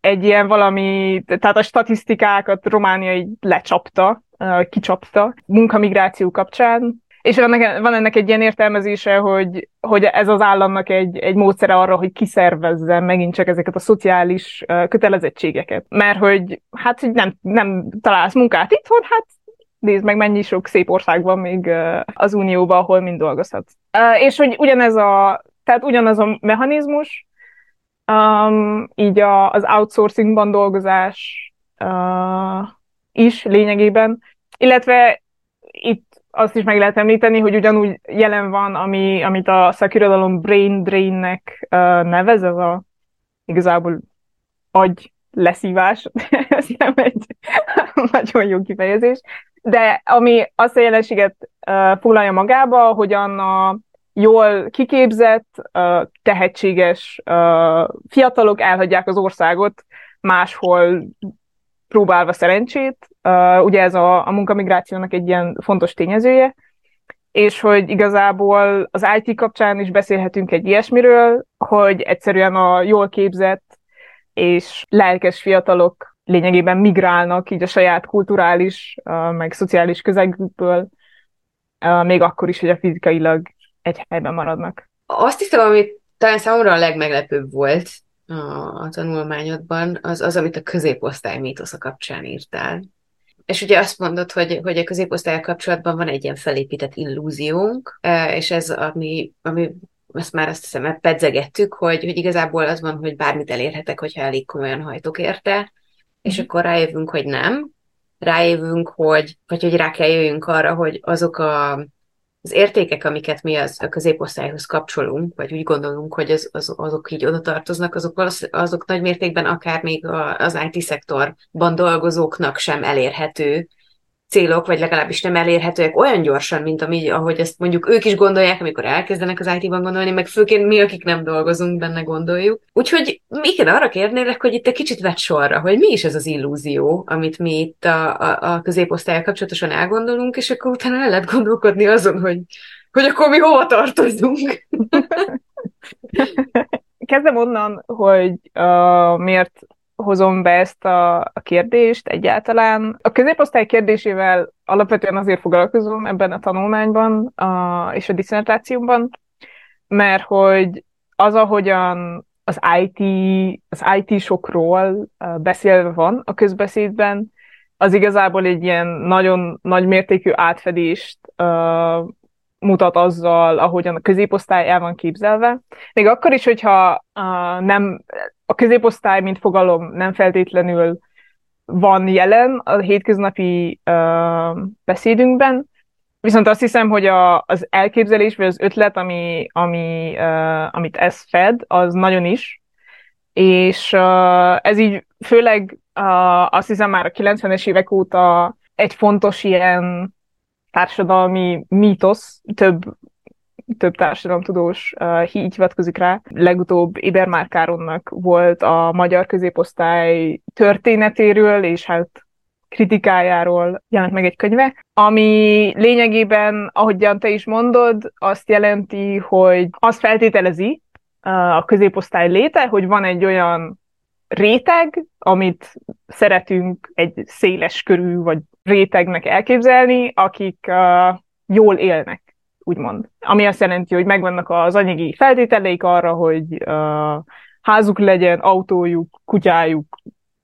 egy ilyen valami, tehát a statisztikákat Románia így lecsapta, kicsapta munkamigráció kapcsán, és ennek, van ennek egy ilyen értelmezése, hogy, hogy ez az államnak egy, egy módszere arra, hogy kiszervezze megint csak ezeket a szociális kötelezettségeket. Mert hogy hát, hogy nem, nem találsz munkát itthon, hát nézd meg, mennyi sok szép ország van még az Unióban, ahol mind dolgozhatsz. És hogy ugyanez a, tehát ugyanaz a mechanizmus, um, így a, az outsourcingban dolgozás uh, is lényegében, illetve itt azt is meg lehet említeni, hogy ugyanúgy jelen van, ami, amit a szakirodalom brain drainnek uh, nevez, ez a igazából agy leszívás, ez nem egy nagyon jó kifejezés, de ami azt a jelenséget uh, foglalja magába, hogyan a jól kiképzett, tehetséges fiatalok elhagyják az országot máshol próbálva szerencsét. Uh, ugye ez a, a munkamigrációnak egy ilyen fontos tényezője, és hogy igazából az IT kapcsán is beszélhetünk egy ilyesmiről, hogy egyszerűen a jól képzett és lelkes fiatalok lényegében migrálnak így a saját kulturális, meg szociális közegükből, még akkor is, hogy a fizikailag egy helyben maradnak. Azt hiszem, amit talán számomra a legmeglepőbb volt a, a tanulmányodban, az az, amit a középosztály mítosza kapcsán írtál. És ugye azt mondod, hogy, hogy a középosztály kapcsolatban van egy ilyen felépített illúziónk, és ez, ami, ami ezt már azt hiszem, pedzegettük, hogy, hogy igazából az van, hogy bármit elérhetek, hogyha elég komolyan hajtok érte, és mhm. akkor rájövünk, hogy nem, rájövünk, hogy, vagy hogy rá kell jöjjünk arra, hogy azok a, az értékek, amiket mi az a középosztályhoz kapcsolunk, vagy úgy gondolunk, hogy az, az, azok így oda tartoznak, azok, azok nagy mértékben akár még az IT-szektorban dolgozóknak sem elérhető célok, vagy legalábbis nem elérhetőek olyan gyorsan, mint ami, ahogy ezt mondjuk ők is gondolják, amikor elkezdenek az IT-ban gondolni, meg főként mi, akik nem dolgozunk benne, gondoljuk. Úgyhogy igen, arra kérnélek, hogy itt egy kicsit vett sorra, hogy mi is ez az illúzió, amit mi itt a, a, a középosztályal kapcsolatosan elgondolunk, és akkor utána el lehet gondolkodni azon, hogy, hogy akkor mi hova tartozunk. Kezdem onnan, hogy uh, miért hozom be ezt a, a kérdést egyáltalán. A középosztály kérdésével alapvetően azért foglalkozom ebben a tanulmányban a, és a diszertációmban, mert hogy az, ahogyan az IT, az IT-sokról beszélve van a közbeszédben, az igazából egy ilyen nagyon nagy mértékű átfedést uh, mutat azzal, ahogyan a középosztály el van képzelve. Még akkor is, hogyha uh, nem, a középosztály, mint fogalom nem feltétlenül van jelen a hétköznapi uh, beszédünkben, viszont azt hiszem, hogy a, az elképzelés, vagy az ötlet, ami, ami, uh, amit ez fed, az nagyon is, és uh, ez így főleg uh, azt hiszem már a 90-es évek óta egy fontos ilyen társadalmi mítosz, több több társadalomtudós uh, hivatkozik rá. Legutóbb Ibermár Káronnak volt a magyar középosztály történetéről, és hát kritikájáról jelent meg egy könyve, ami lényegében, ahogyan te is mondod, azt jelenti, hogy azt feltételezi uh, a középosztály léte, hogy van egy olyan réteg, amit szeretünk egy széles körű vagy rétegnek elképzelni, akik uh, jól élnek, úgymond. Ami azt jelenti, hogy megvannak az anyagi feltételeik arra, hogy uh, házuk legyen, autójuk, kutyájuk,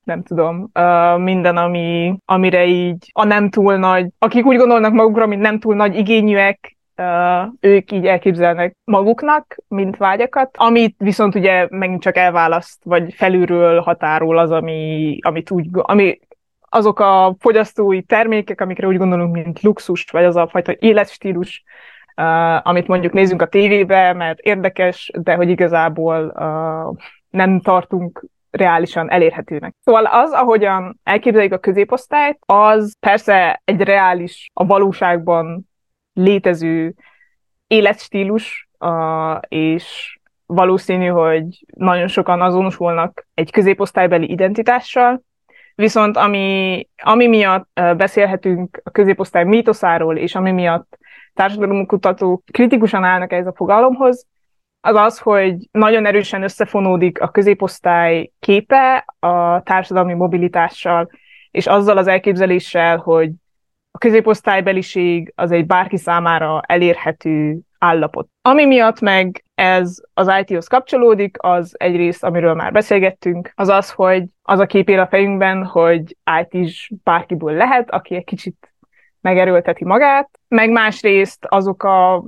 nem tudom, uh, minden, ami, amire így a nem túl nagy, akik úgy gondolnak magukra, mint nem túl nagy igényűek, uh, ők így elképzelnek maguknak, mint vágyakat, amit viszont ugye megint csak elválaszt, vagy felülről határol az, ami, amit úgy, ami azok a fogyasztói termékek, amikre úgy gondolunk, mint luxus, vagy az a fajta életstílus, uh, amit mondjuk nézünk a tévébe, mert érdekes, de hogy igazából uh, nem tartunk reálisan elérhetőnek. Szóval az, ahogyan elképzeljük a középosztályt, az persze egy reális, a valóságban létező életstílus, uh, és valószínű, hogy nagyon sokan azonosulnak egy középosztálybeli identitással, Viszont ami, ami miatt beszélhetünk a középosztály mítoszáról, és ami miatt társadalomkutatók kritikusan állnak ez a fogalomhoz, az az, hogy nagyon erősen összefonódik a középosztály képe a társadalmi mobilitással, és azzal az elképzeléssel, hogy a középosztálybeliség az egy bárki számára elérhető állapot. Ami miatt meg ez az IT-hoz kapcsolódik, az egyrészt, amiről már beszélgettünk, az az, hogy az a kép él a fejünkben, hogy IT is bárkiből lehet, aki egy kicsit megerőlteti magát, meg másrészt azok a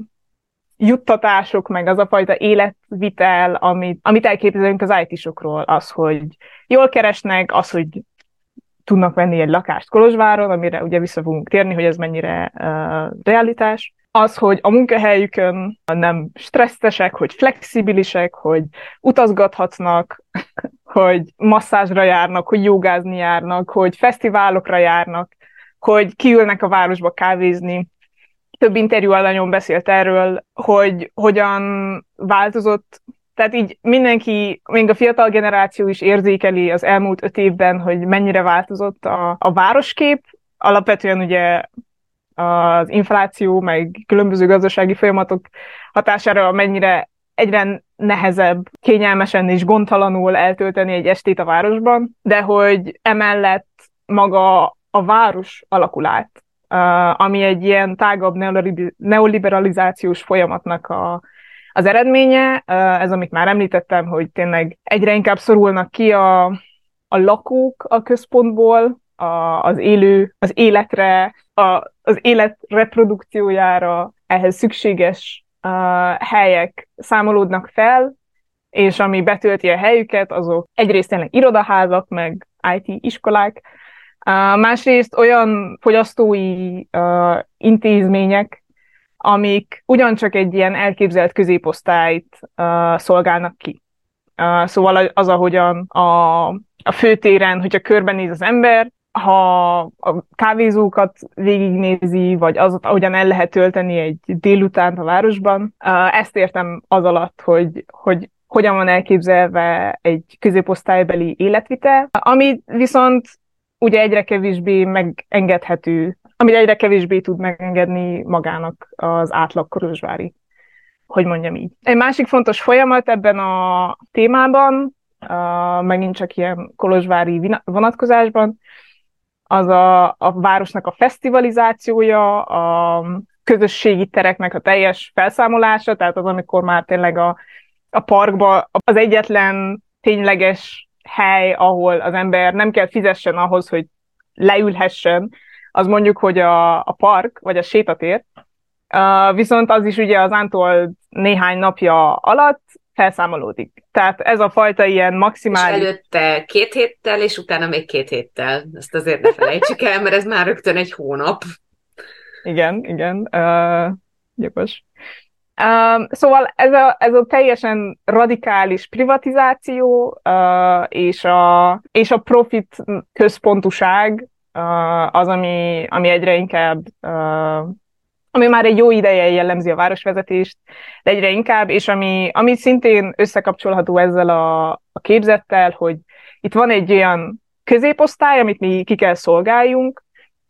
juttatások, meg az a fajta életvitel, amit, amit elképzelünk az IT-sokról, az, hogy jól keresnek, az, hogy tudnak venni egy lakást Kolozsváron, amire ugye vissza fogunk térni, hogy ez mennyire uh, realitás, az, hogy a munkahelyükön nem stresszesek, hogy flexibilisek, hogy utazgathatnak, hogy masszázsra járnak, hogy jogázni járnak, hogy fesztiválokra járnak, hogy kiülnek a városba kávézni. Több interjú alanyon beszélt erről, hogy hogyan változott tehát így mindenki, még a fiatal generáció is érzékeli az elmúlt öt évben, hogy mennyire változott a, a városkép. Alapvetően ugye az infláció, meg különböző gazdasági folyamatok hatására mennyire egyre nehezebb kényelmesen és gondtalanul eltölteni egy estét a városban, de hogy emellett maga a város alakul át, ami egy ilyen tágabb neoliberalizációs folyamatnak a, az eredménye. Ez, amit már említettem, hogy tényleg egyre inkább szorulnak ki a, a lakók a központból, a, az élő, az életre, a, az élet reprodukciójára ehhez szükséges uh, helyek számolódnak fel, és ami betölti a helyüket, azok egyrészt tényleg irodaházak, meg IT iskolák, uh, másrészt olyan fogyasztói uh, intézmények, amik ugyancsak egy ilyen elképzelt középosztályt uh, szolgálnak ki. Uh, szóval az, ahogyan a, a főtéren, hogyha körbenéz az ember, ha a kávézókat végignézi, vagy az, ahogyan el lehet tölteni egy délután a városban, ezt értem az alatt, hogy, hogy hogyan van elképzelve egy középosztálybeli életvitel, ami viszont ugye egyre kevésbé megengedhető, amit egyre kevésbé tud megengedni magának az átlag korozsvári, hogy mondjam így. Egy másik fontos folyamat ebben a témában, uh, megint csak ilyen kolozsvári vonatkozásban, az a, a városnak a fesztivalizációja, a közösségi tereknek a teljes felszámolása, tehát az, amikor már tényleg a, a parkba az egyetlen tényleges hely, ahol az ember nem kell fizessen ahhoz, hogy leülhessen, az mondjuk, hogy a, a park, vagy a sétatér, uh, viszont az is ugye az Antol néhány napja alatt felszámolódik. Tehát ez a fajta ilyen maximális... És előtte két héttel, és utána még két héttel. Ezt azért ne felejtsük el, mert ez már rögtön egy hónap. Igen, igen. Uh, jogos. Um, szóval ez a, ez a teljesen radikális privatizáció uh, és, a, és a profit központuság uh, az, ami, ami egyre inkább uh, ami már egy jó ideje jellemzi a városvezetést, de egyre inkább, és ami, ami szintén összekapcsolható ezzel a, a képzettel, hogy itt van egy olyan középosztály, amit mi ki kell szolgáljunk,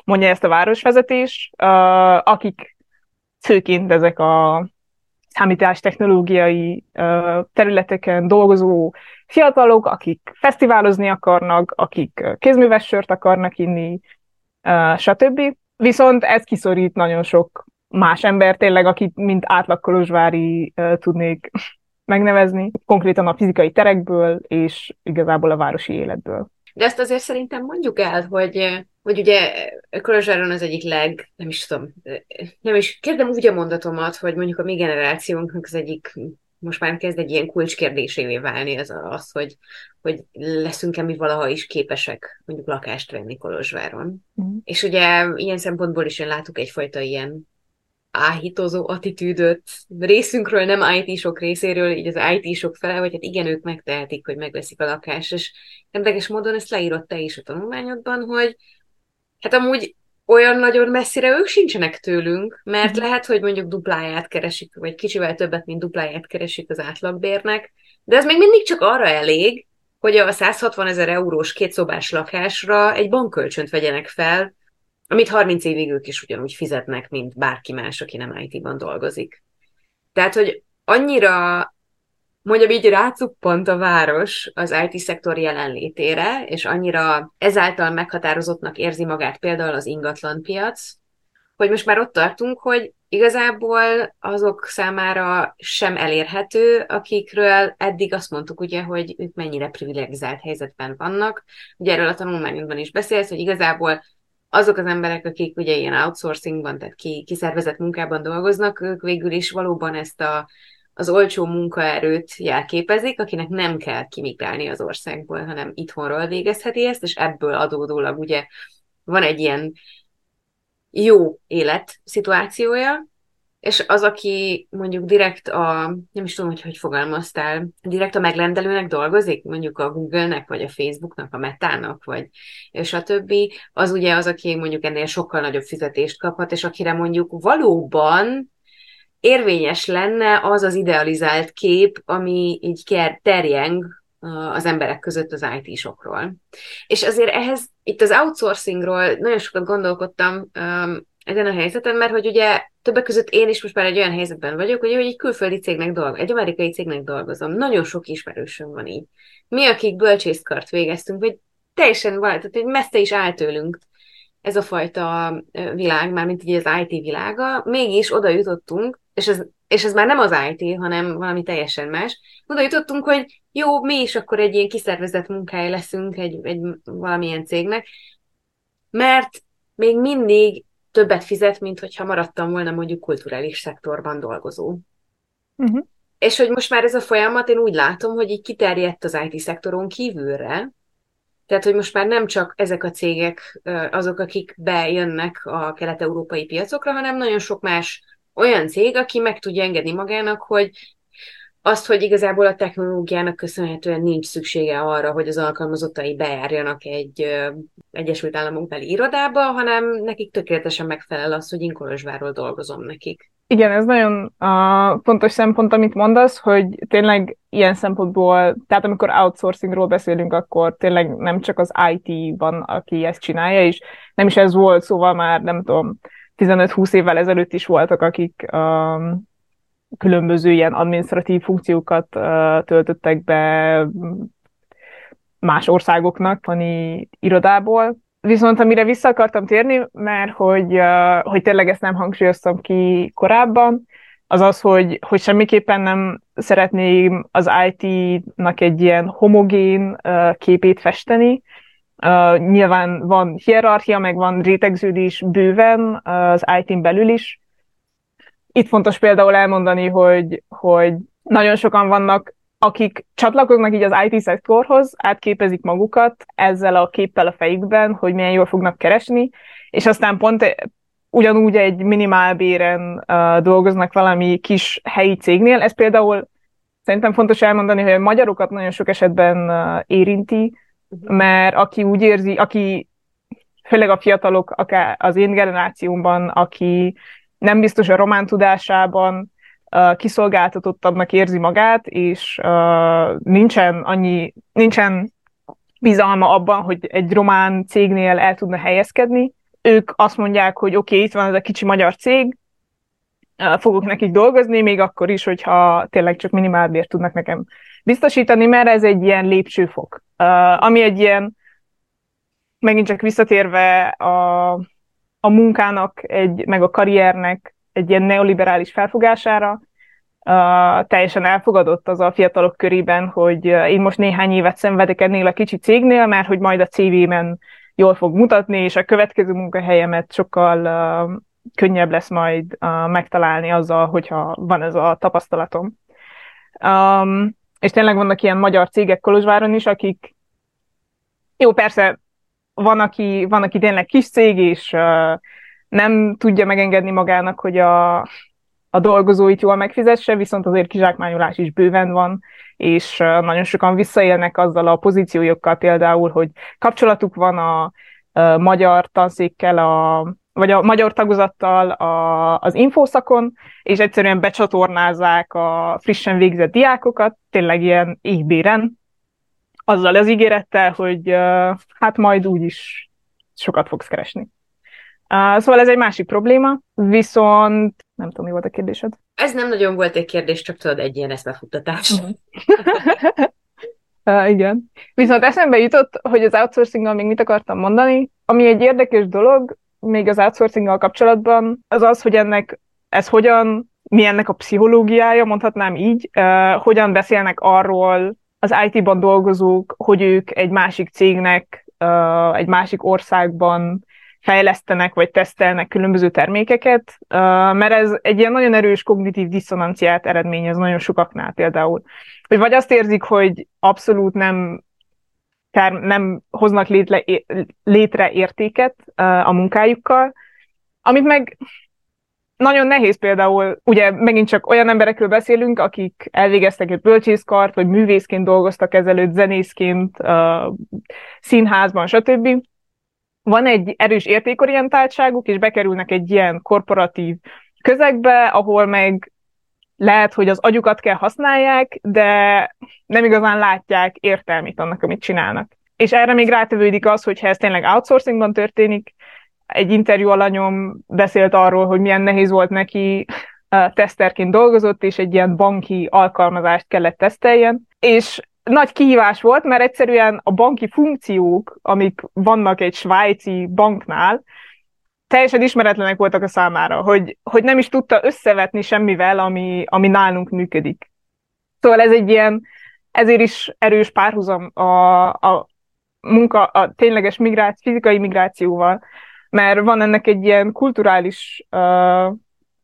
mondja ezt a városvezetés, uh, akik főként ezek a számítástechnológiai uh, területeken dolgozó fiatalok, akik fesztiválozni akarnak, akik kézműves sört akarnak inni, uh, stb. Viszont ez kiszorít nagyon sok más ember tényleg, akit mint átlag kolozsvári uh, tudnék megnevezni, konkrétan a fizikai terekből és igazából a városi életből. De ezt azért szerintem mondjuk el, hogy, hogy ugye Kolozsáron az egyik leg, nem is tudom, nem is kérdem úgy a mondatomat, hogy mondjuk a mi generációnknak az egyik most már kezd egy ilyen kulcskérdésévé válni az, az hogy, hogy leszünk-e mi valaha is képesek mondjuk lakást venni Kolozsváron. Mm. És ugye ilyen szempontból is én látok egyfajta ilyen áhítozó attitűdöt részünkről, nem IT-sok részéről, így az IT-sok fele, hogy hát igen, ők megtehetik, hogy megveszik a lakást, és érdekes módon ezt leírott te is a tanulmányodban, hogy hát amúgy olyan nagyon messzire ők sincsenek tőlünk, mert mm. lehet, hogy mondjuk dupláját keresik, vagy kicsivel többet, mint dupláját keresik az átlagbérnek, de ez még mindig csak arra elég, hogy a 160 ezer eurós kétszobás lakásra egy bankkölcsönt vegyenek fel, amit 30 évig ők is ugyanúgy fizetnek, mint bárki más, aki nem IT-ban dolgozik. Tehát, hogy annyira mondjam így rácuppant a város az IT-szektor jelenlétére, és annyira ezáltal meghatározottnak érzi magát például az ingatlanpiac, hogy most már ott tartunk, hogy igazából azok számára sem elérhető, akikről eddig azt mondtuk, ugye, hogy ők mennyire privilegizált helyzetben vannak. Ugye erről a tanulmányunkban is beszélsz, hogy igazából azok az emberek, akik ugye ilyen outsourcingban, tehát ki, kiszervezett munkában dolgoznak, ők végül is valóban ezt a, az olcsó munkaerőt jelképezik, akinek nem kell kimigrálni az országból, hanem itthonról végezheti ezt, és ebből adódólag ugye van egy ilyen jó élet szituációja, és az, aki mondjuk direkt a, nem is tudom, hogy hogy fogalmaztál, direkt a megrendelőnek dolgozik, mondjuk a Google-nek, vagy a Facebook-nak, a Meta-nak, vagy és a többi, az ugye az, aki mondjuk ennél sokkal nagyobb fizetést kaphat, és akire mondjuk valóban érvényes lenne az az idealizált kép, ami így terjeng az emberek között az IT-sokról. És azért ehhez, itt az outsourcingról nagyon sokat gondolkodtam, ezen a helyzeten, mert hogy ugye többek között én is most már egy olyan helyzetben vagyok, hogy egy külföldi cégnek dolgozom, egy amerikai cégnek dolgozom. Nagyon sok ismerősöm van így. Mi, akik bölcsészkart végeztünk, vagy teljesen van, tehát hogy messze is áll tőlünk ez a fajta világ, már mint így az IT világa, mégis oda jutottunk, és ez, és ez már nem az IT, hanem valami teljesen más, oda jutottunk, hogy jó, mi is akkor egy ilyen kiszervezett munkája leszünk egy, egy valamilyen cégnek, mert még mindig többet fizet, mint hogyha maradtam volna mondjuk kulturális szektorban dolgozó. Uh-huh. És hogy most már ez a folyamat, én úgy látom, hogy így kiterjedt az IT-szektoron kívülre, tehát, hogy most már nem csak ezek a cégek azok, akik bejönnek a kelet-európai piacokra, hanem nagyon sok más olyan cég, aki meg tudja engedni magának, hogy azt, hogy igazából a technológiának köszönhetően nincs szüksége arra, hogy az alkalmazottai bejárjanak egy ö, Egyesült Államok beli irodába, hanem nekik tökéletesen megfelel az, hogy én Kolozsvárról dolgozom nekik. Igen, ez nagyon uh, fontos szempont, amit mondasz, hogy tényleg ilyen szempontból, tehát amikor outsourcingról beszélünk, akkor tényleg nem csak az IT van, aki ezt csinálja, és nem is ez volt, szóval már nem tudom, 15-20 évvel ezelőtt is voltak, akik um, különböző ilyen administratív funkciókat töltöttek be más országoknak, vani irodából. Viszont amire vissza akartam térni, mert hogy, hogy tényleg ezt nem hangsúlyoztam ki korábban, az az, hogy, hogy semmiképpen nem szeretném az IT-nak egy ilyen homogén képét festeni. Nyilván van hierarchia, meg van rétegződés bőven az IT-n belül is, itt fontos például elmondani, hogy, hogy nagyon sokan vannak, akik csatlakoznak így az IT szektorhoz, átképezik magukat ezzel a képpel a fejükben, hogy milyen jól fognak keresni, és aztán pont ugyanúgy egy minimálbéren uh, dolgoznak valami kis helyi cégnél. Ez például szerintem fontos elmondani, hogy a magyarokat nagyon sok esetben uh, érinti, uh-huh. mert aki úgy érzi, aki főleg a fiatalok, akár az én generációmban, aki nem biztos a román tudásában kiszolgáltatottabbnak érzi magát, és nincsen annyi, nincsen bizalma abban, hogy egy román cégnél el tudna helyezkedni. Ők azt mondják, hogy oké, okay, itt van ez a kicsi magyar cég, fogok nekik dolgozni, még akkor is, hogyha tényleg csak minimálbért tudnak nekem biztosítani, mert ez egy ilyen lépcsőfok. Ami egy ilyen, megint csak visszatérve a a munkának, egy, meg a karriernek egy ilyen neoliberális felfogására, uh, teljesen elfogadott az a fiatalok körében, hogy én most néhány évet szenvedek ennél a kicsi cégnél, mert hogy majd a CV-men jól fog mutatni, és a következő munkahelyemet sokkal uh, könnyebb lesz majd uh, megtalálni azzal, hogyha van ez a tapasztalatom. Um, és tényleg vannak ilyen magyar cégek Kolozsváron is, akik jó, persze van, aki, van, aki tényleg kis cég, és nem tudja megengedni magának, hogy a, a dolgozóit jól megfizesse, viszont azért kizsákmányolás is bőven van, és nagyon sokan visszaélnek azzal a pozíciójukkal például, hogy kapcsolatuk van a, a magyar tanszékkel, a, vagy a magyar tagozattal a, az infószakon, és egyszerűen becsatornázzák a frissen végzett diákokat, tényleg ilyen égbéren, azzal az ígérettel, hogy uh, hát majd úgyis sokat fogsz keresni. Uh, szóval ez egy másik probléma, viszont nem tudom, mi volt a kérdésed. Ez nem nagyon volt egy kérdés, csak tudod, egy ilyen eszmefuttatás. uh, igen. Viszont eszembe jutott, hogy az outsourcing még mit akartam mondani. Ami egy érdekes dolog, még az outsourcing kapcsolatban, az az, hogy ennek ez hogyan, mi ennek a pszichológiája, mondhatnám így, uh, hogyan beszélnek arról, az IT-ban dolgozók, hogy ők egy másik cégnek, egy másik országban fejlesztenek vagy tesztelnek különböző termékeket, mert ez egy ilyen nagyon erős kognitív diszonanciát eredményez nagyon sokaknál például. Hogy vagy azt érzik, hogy abszolút nem, nem hoznak létre, létre értéket a munkájukkal, amit meg nagyon nehéz például, ugye megint csak olyan emberekről beszélünk, akik elvégeztek egy bölcsészkart, vagy művészként dolgoztak ezelőtt, zenészként, uh, színházban, stb. Van egy erős értékorientáltságuk, és bekerülnek egy ilyen korporatív közegbe, ahol meg lehet, hogy az agyukat kell használják, de nem igazán látják értelmét annak, amit csinálnak. És erre még rátevődik az, hogyha ez tényleg outsourcingban történik, egy interjú alanyom beszélt arról, hogy milyen nehéz volt neki, teszterként dolgozott, és egy ilyen banki alkalmazást kellett teszteljen, és nagy kihívás volt, mert egyszerűen a banki funkciók, amik vannak egy svájci banknál, teljesen ismeretlenek voltak a számára, hogy, hogy nem is tudta összevetni semmivel, ami, ami nálunk működik. Szóval ez egy ilyen, ezért is erős párhuzam a, a munka, a tényleges migráció, fizikai migrációval, mert van ennek egy ilyen kulturális uh,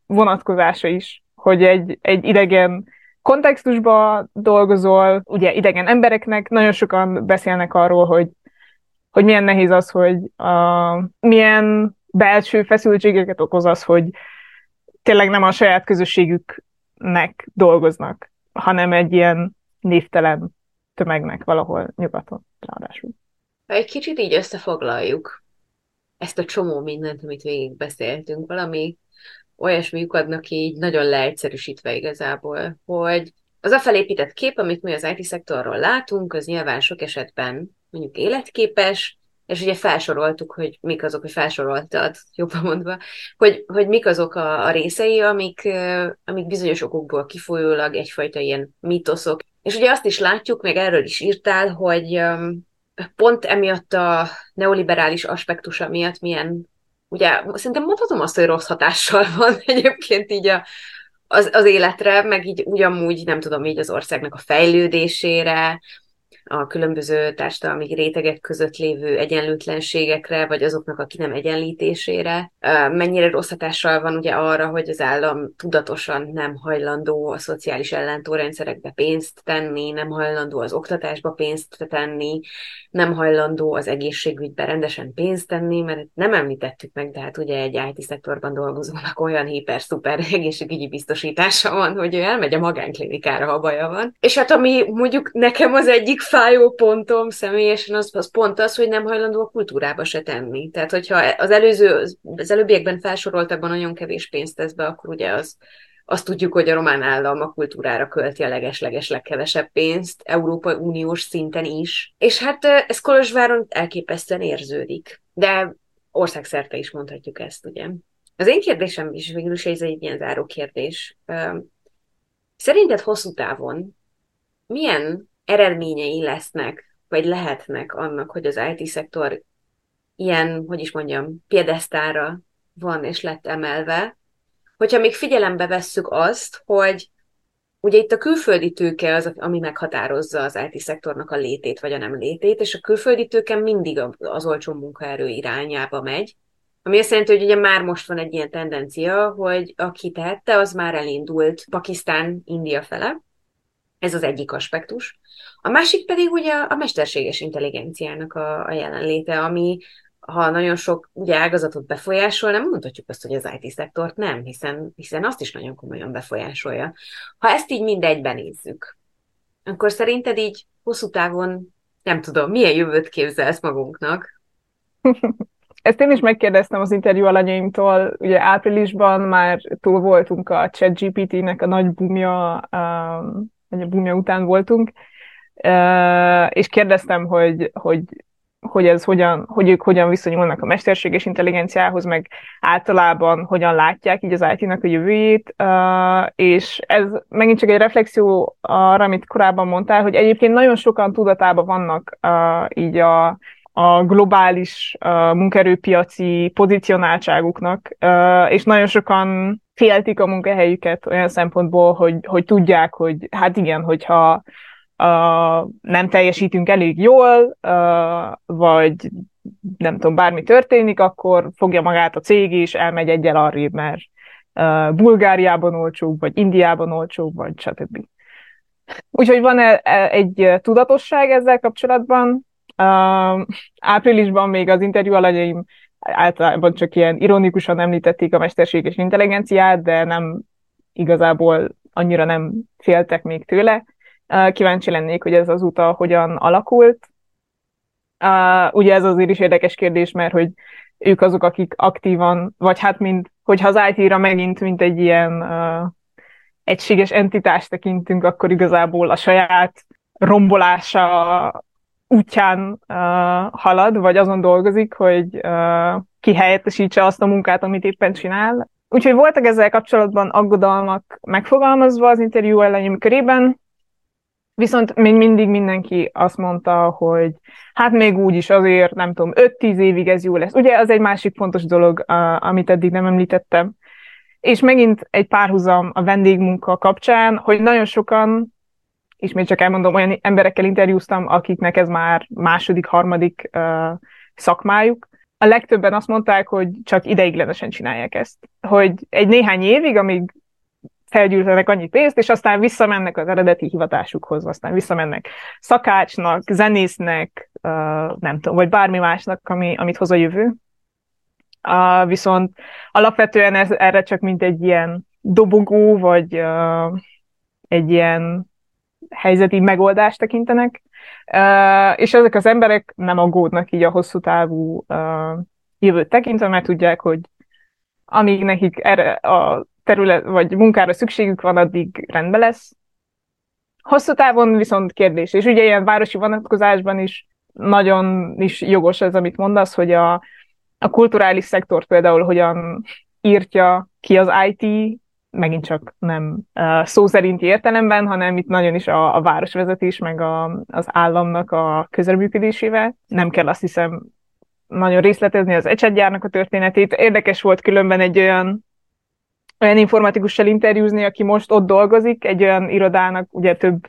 vonatkozása is, hogy egy, egy idegen kontextusban dolgozol, ugye idegen embereknek, nagyon sokan beszélnek arról, hogy, hogy milyen nehéz az, hogy uh, milyen belső feszültségeket okoz az, hogy tényleg nem a saját közösségüknek dolgoznak. hanem egy ilyen névtelen tömegnek valahol nyugaton ráadásul. Ha egy kicsit így összefoglaljuk ezt a csomó mindent, amit végigbeszéltünk, valami olyasmi adnak így nagyon leegyszerűsítve igazából, hogy az a felépített kép, amit mi az IT-szektorról látunk, az nyilván sok esetben mondjuk életképes, és ugye felsoroltuk, hogy mik azok, hogy felsoroltad, jobban mondva, hogy, hogy mik azok a, a részei, amik, amik bizonyos okokból kifolyólag egyfajta ilyen mitoszok. És ugye azt is látjuk, meg erről is írtál, hogy pont emiatt a neoliberális aspektusa miatt milyen, ugye szerintem mondhatom azt, hogy rossz hatással van egyébként így a, az, az életre, meg így ugyanúgy, nem tudom, így az országnak a fejlődésére, a különböző társadalmi rétegek között lévő egyenlőtlenségekre, vagy azoknak a ki nem egyenlítésére. Mennyire rossz hatással van ugye arra, hogy az állam tudatosan nem hajlandó a szociális ellentórendszerekbe pénzt tenni, nem hajlandó az oktatásba pénzt tenni, nem hajlandó az egészségügybe rendesen pénzt tenni, mert nem említettük meg, de hát ugye egy IT szektorban dolgozónak olyan hiper-szuper egészségügyi biztosítása van, hogy ő elmegy a magánklinikára, ha baja van. És hát ami mondjuk nekem az egyik fájó pontom személyesen az, az pont az, hogy nem hajlandó a kultúrába se tenni. Tehát, hogyha az előző, az előbbiekben felsoroltakban nagyon kevés pénzt tesz be, akkor ugye az, azt tudjuk, hogy a román állam a kultúrára költi a leges-leges legkevesebb pénzt, Európai Uniós szinten is. És hát ez Kolozsváron elképesztően érződik. De országszerte is mondhatjuk ezt, ugye. Az én kérdésem is végül is ez egy ilyen záró kérdés. Szerinted hosszú távon milyen eredményei lesznek, vagy lehetnek annak, hogy az IT-szektor ilyen, hogy is mondjam, piedesztára van és lett emelve, hogyha még figyelembe vesszük azt, hogy ugye itt a külföldi tőke az, ami meghatározza az IT-szektornak a létét vagy a nem létét, és a külföldi tőke mindig az olcsó munkaerő irányába megy, ami azt jelenti, hogy ugye már most van egy ilyen tendencia, hogy aki tehette, az már elindult Pakisztán, India fele. Ez az egyik aspektus. A másik pedig ugye a mesterséges intelligenciának a, a jelenléte, ami ha nagyon sok ugye, ágazatot befolyásol, nem mondhatjuk azt, hogy az IT-szektort nem, hiszen, hiszen azt is nagyon komolyan befolyásolja. Ha ezt így mindegyben nézzük, akkor szerinted így hosszú távon, nem tudom, milyen jövőt képzelsz magunknak? Ezt én is megkérdeztem az interjú alanyaimtól, ugye áprilisban már túl voltunk a ChatGPT-nek a nagy bumja, um, a bumja után voltunk, és kérdeztem, hogy, hogy, hogy ez hogyan, hogy ők hogyan viszonyulnak a mesterséges intelligenciához, meg általában hogyan látják így az IT-nak a jövőjét, és ez megint csak egy reflexió arra, amit korábban mondtál, hogy egyébként nagyon sokan tudatában vannak így a, a globális munkerőpiaci pozicionáltságuknak, és nagyon sokan féltik a munkahelyüket olyan szempontból, hogy, hogy tudják, hogy hát igen, hogyha uh, nem teljesítünk elég jól, uh, vagy nem tudom, bármi történik, akkor fogja magát a cég és elmegy egyel arrébb, mert uh, Bulgáriában olcsóbb, vagy Indiában olcsóbb, vagy stb. Úgyhogy van e, egy tudatosság ezzel kapcsolatban. Uh, áprilisban még az interjú alanyaim általában csak ilyen ironikusan említették a mesterséges intelligenciát, de nem igazából annyira nem féltek még tőle. Kíváncsi lennék, hogy ez az uta hogyan alakult. Ugye ez azért is érdekes kérdés, mert hogy ők azok, akik aktívan, vagy hát mint, hogyha az IT-ra megint mint egy ilyen uh, egységes entitást tekintünk, akkor igazából a saját rombolása útján uh, halad, vagy azon dolgozik, hogy uh, kihelyettesítse azt a munkát, amit éppen csinál. Úgyhogy voltak ezzel kapcsolatban aggodalmak megfogalmazva az interjú elején körében, Viszont még mindig mindenki azt mondta, hogy hát még úgy is azért, nem tudom, 5-10 évig ez jó lesz. Ugye az egy másik fontos dolog, amit eddig nem említettem. És megint egy párhuzam a vendégmunka kapcsán, hogy nagyon sokan, ismét csak elmondom, olyan emberekkel interjúztam, akiknek ez már második, harmadik uh, szakmájuk. A legtöbben azt mondták, hogy csak ideiglenesen csinálják ezt. Hogy egy néhány évig, amíg felgyűjtenek annyi pénzt, és aztán visszamennek az eredeti hivatásukhoz, aztán visszamennek szakácsnak, zenésznek, nem tudom, vagy bármi másnak, ami, amit hoz a jövő. Viszont alapvetően ez erre csak mint egy ilyen dobogó, vagy egy ilyen helyzeti megoldást tekintenek, és ezek az emberek nem aggódnak így a hosszú távú jövőt tekintve, mert tudják, hogy amíg nekik erre a terület, vagy munkára szükségük van, addig rendben lesz. Hosszú távon viszont kérdés, és ugye ilyen városi vonatkozásban is nagyon is jogos ez, amit mondasz, hogy a, a kulturális szektor például hogyan írtja ki az IT, megint csak nem szó szerinti értelemben, hanem itt nagyon is a, a városvezetés, meg a, az államnak a közreműködésével. Nem kell azt hiszem nagyon részletezni az ecsetgyárnak a történetét. Érdekes volt különben egy olyan olyan informatikussal interjúzni, aki most ott dolgozik, egy olyan irodának, ugye több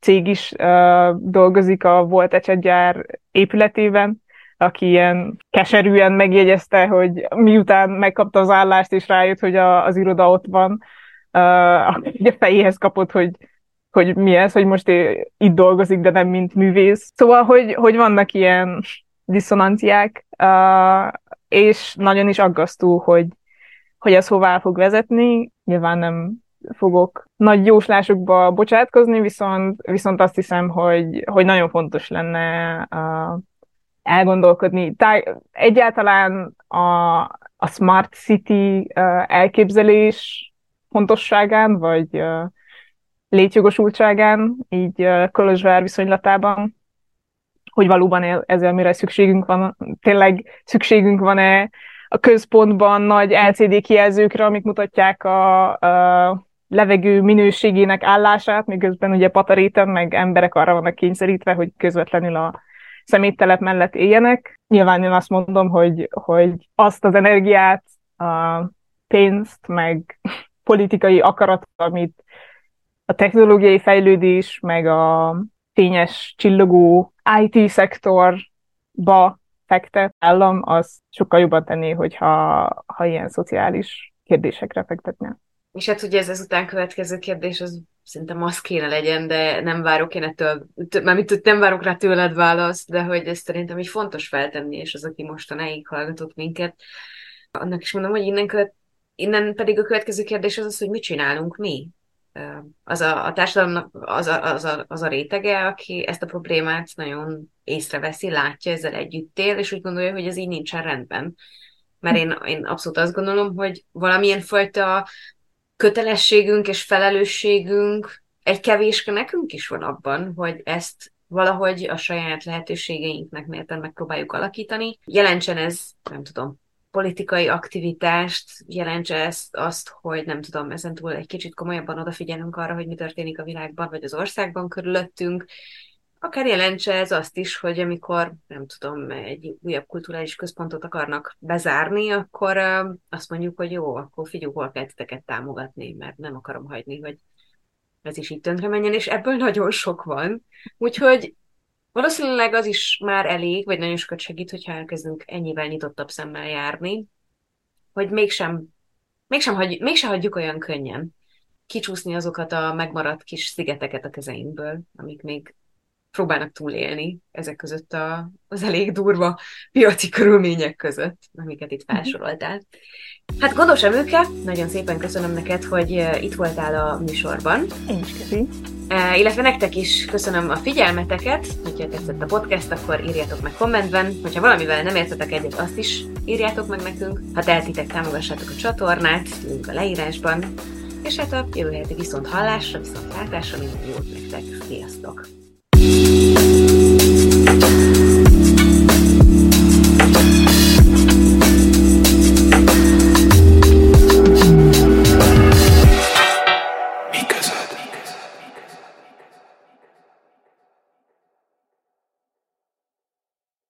cég is uh, dolgozik a volt ecsetgyár épületében, aki ilyen keserűen megjegyezte, hogy miután megkapta az állást, és rájött, hogy a, az iroda ott van, uh, a fejéhez kapott, hogy, hogy mi ez, hogy most itt dolgozik, de nem mint művész. Szóval, hogy, hogy vannak ilyen diszonanciák, uh, és nagyon is aggasztó, hogy, hogy ez hová fog vezetni. Nyilván nem fogok nagy jóslásokba bocsátkozni, viszont, viszont azt hiszem, hogy, hogy nagyon fontos lenne uh, elgondolkodni. Tá- egyáltalán a, a Smart City elképzelés fontosságán, vagy uh, létjogosultságán, így uh, Kolozsvár viszonylatában, hogy valóban ezzel mire szükségünk van, tényleg szükségünk van-e a központban nagy LCD kijelzőkre, amik mutatják a, a levegő minőségének állását, miközben ugye pataréten meg emberek arra vannak kényszerítve, hogy közvetlenül a szeméttelep mellett éljenek. Nyilván én azt mondom, hogy, hogy azt az energiát, a pénzt, meg politikai akarat, amit a technológiai fejlődés, meg a fényes, csillogó IT szektorba fektet állam, az sokkal jobban tenné, hogyha ha ilyen szociális kérdésekre fektetne. És hát ugye ez után következő kérdés, az szerintem az kéne legyen, de nem várok én ettől, mit nem várok rá tőled választ, de hogy ez szerintem egy fontos feltenni, és az, aki mostanáig hallgatott minket, annak is mondom, hogy innen, követ, innen pedig a következő kérdés az az, hogy mit csinálunk mi? Az a, a társadalomnak az a, az, a, az a rétege, aki ezt a problémát nagyon észreveszi, látja, ezzel együtt él, és úgy gondolja, hogy ez így nincsen rendben. Mert én, én abszolút azt gondolom, hogy valamilyen fajta kötelességünk és felelősségünk egy kevéske nekünk is van abban, hogy ezt valahogy a saját lehetőségeinknek mérten megpróbáljuk alakítani. Jelentsen ez, nem tudom, politikai aktivitást, jelentse ezt azt, hogy nem tudom, ezen túl egy kicsit komolyabban odafigyelünk arra, hogy mi történik a világban, vagy az országban körülöttünk, akár jelentse ez azt is, hogy amikor, nem tudom, egy újabb kulturális központot akarnak bezárni, akkor azt mondjuk, hogy jó, akkor figyelj, hol kell titeket támogatni, mert nem akarom hagyni, hogy ez is így tönkre menjen, és ebből nagyon sok van. Úgyhogy valószínűleg az is már elég, vagy nagyon sokat segít, hogyha elkezdünk ennyivel nyitottabb szemmel járni, hogy mégsem, mégsem, hagy, mégsem hagyjuk olyan könnyen kicsúszni azokat a megmaradt kis szigeteket a kezeinkből, amik még próbálnak túlélni ezek között a, az elég durva piaci körülmények között, amiket itt mhm. felsoroltál. Hát Gondos Emőke, nagyon szépen köszönöm neked, hogy eh, itt voltál a műsorban. Én is köszi. E, illetve nektek is köszönöm a figyelmeteket, hogyha tetszett a podcast, akkor írjátok meg kommentben, hogyha valamivel nem értetek egyet, azt is írjátok meg nekünk. Ha tehetitek, támogassátok a csatornát, link a leírásban. És hát a jövő heti viszont hallásra, viszont látásra minden jót nektek. Sziasztok! You.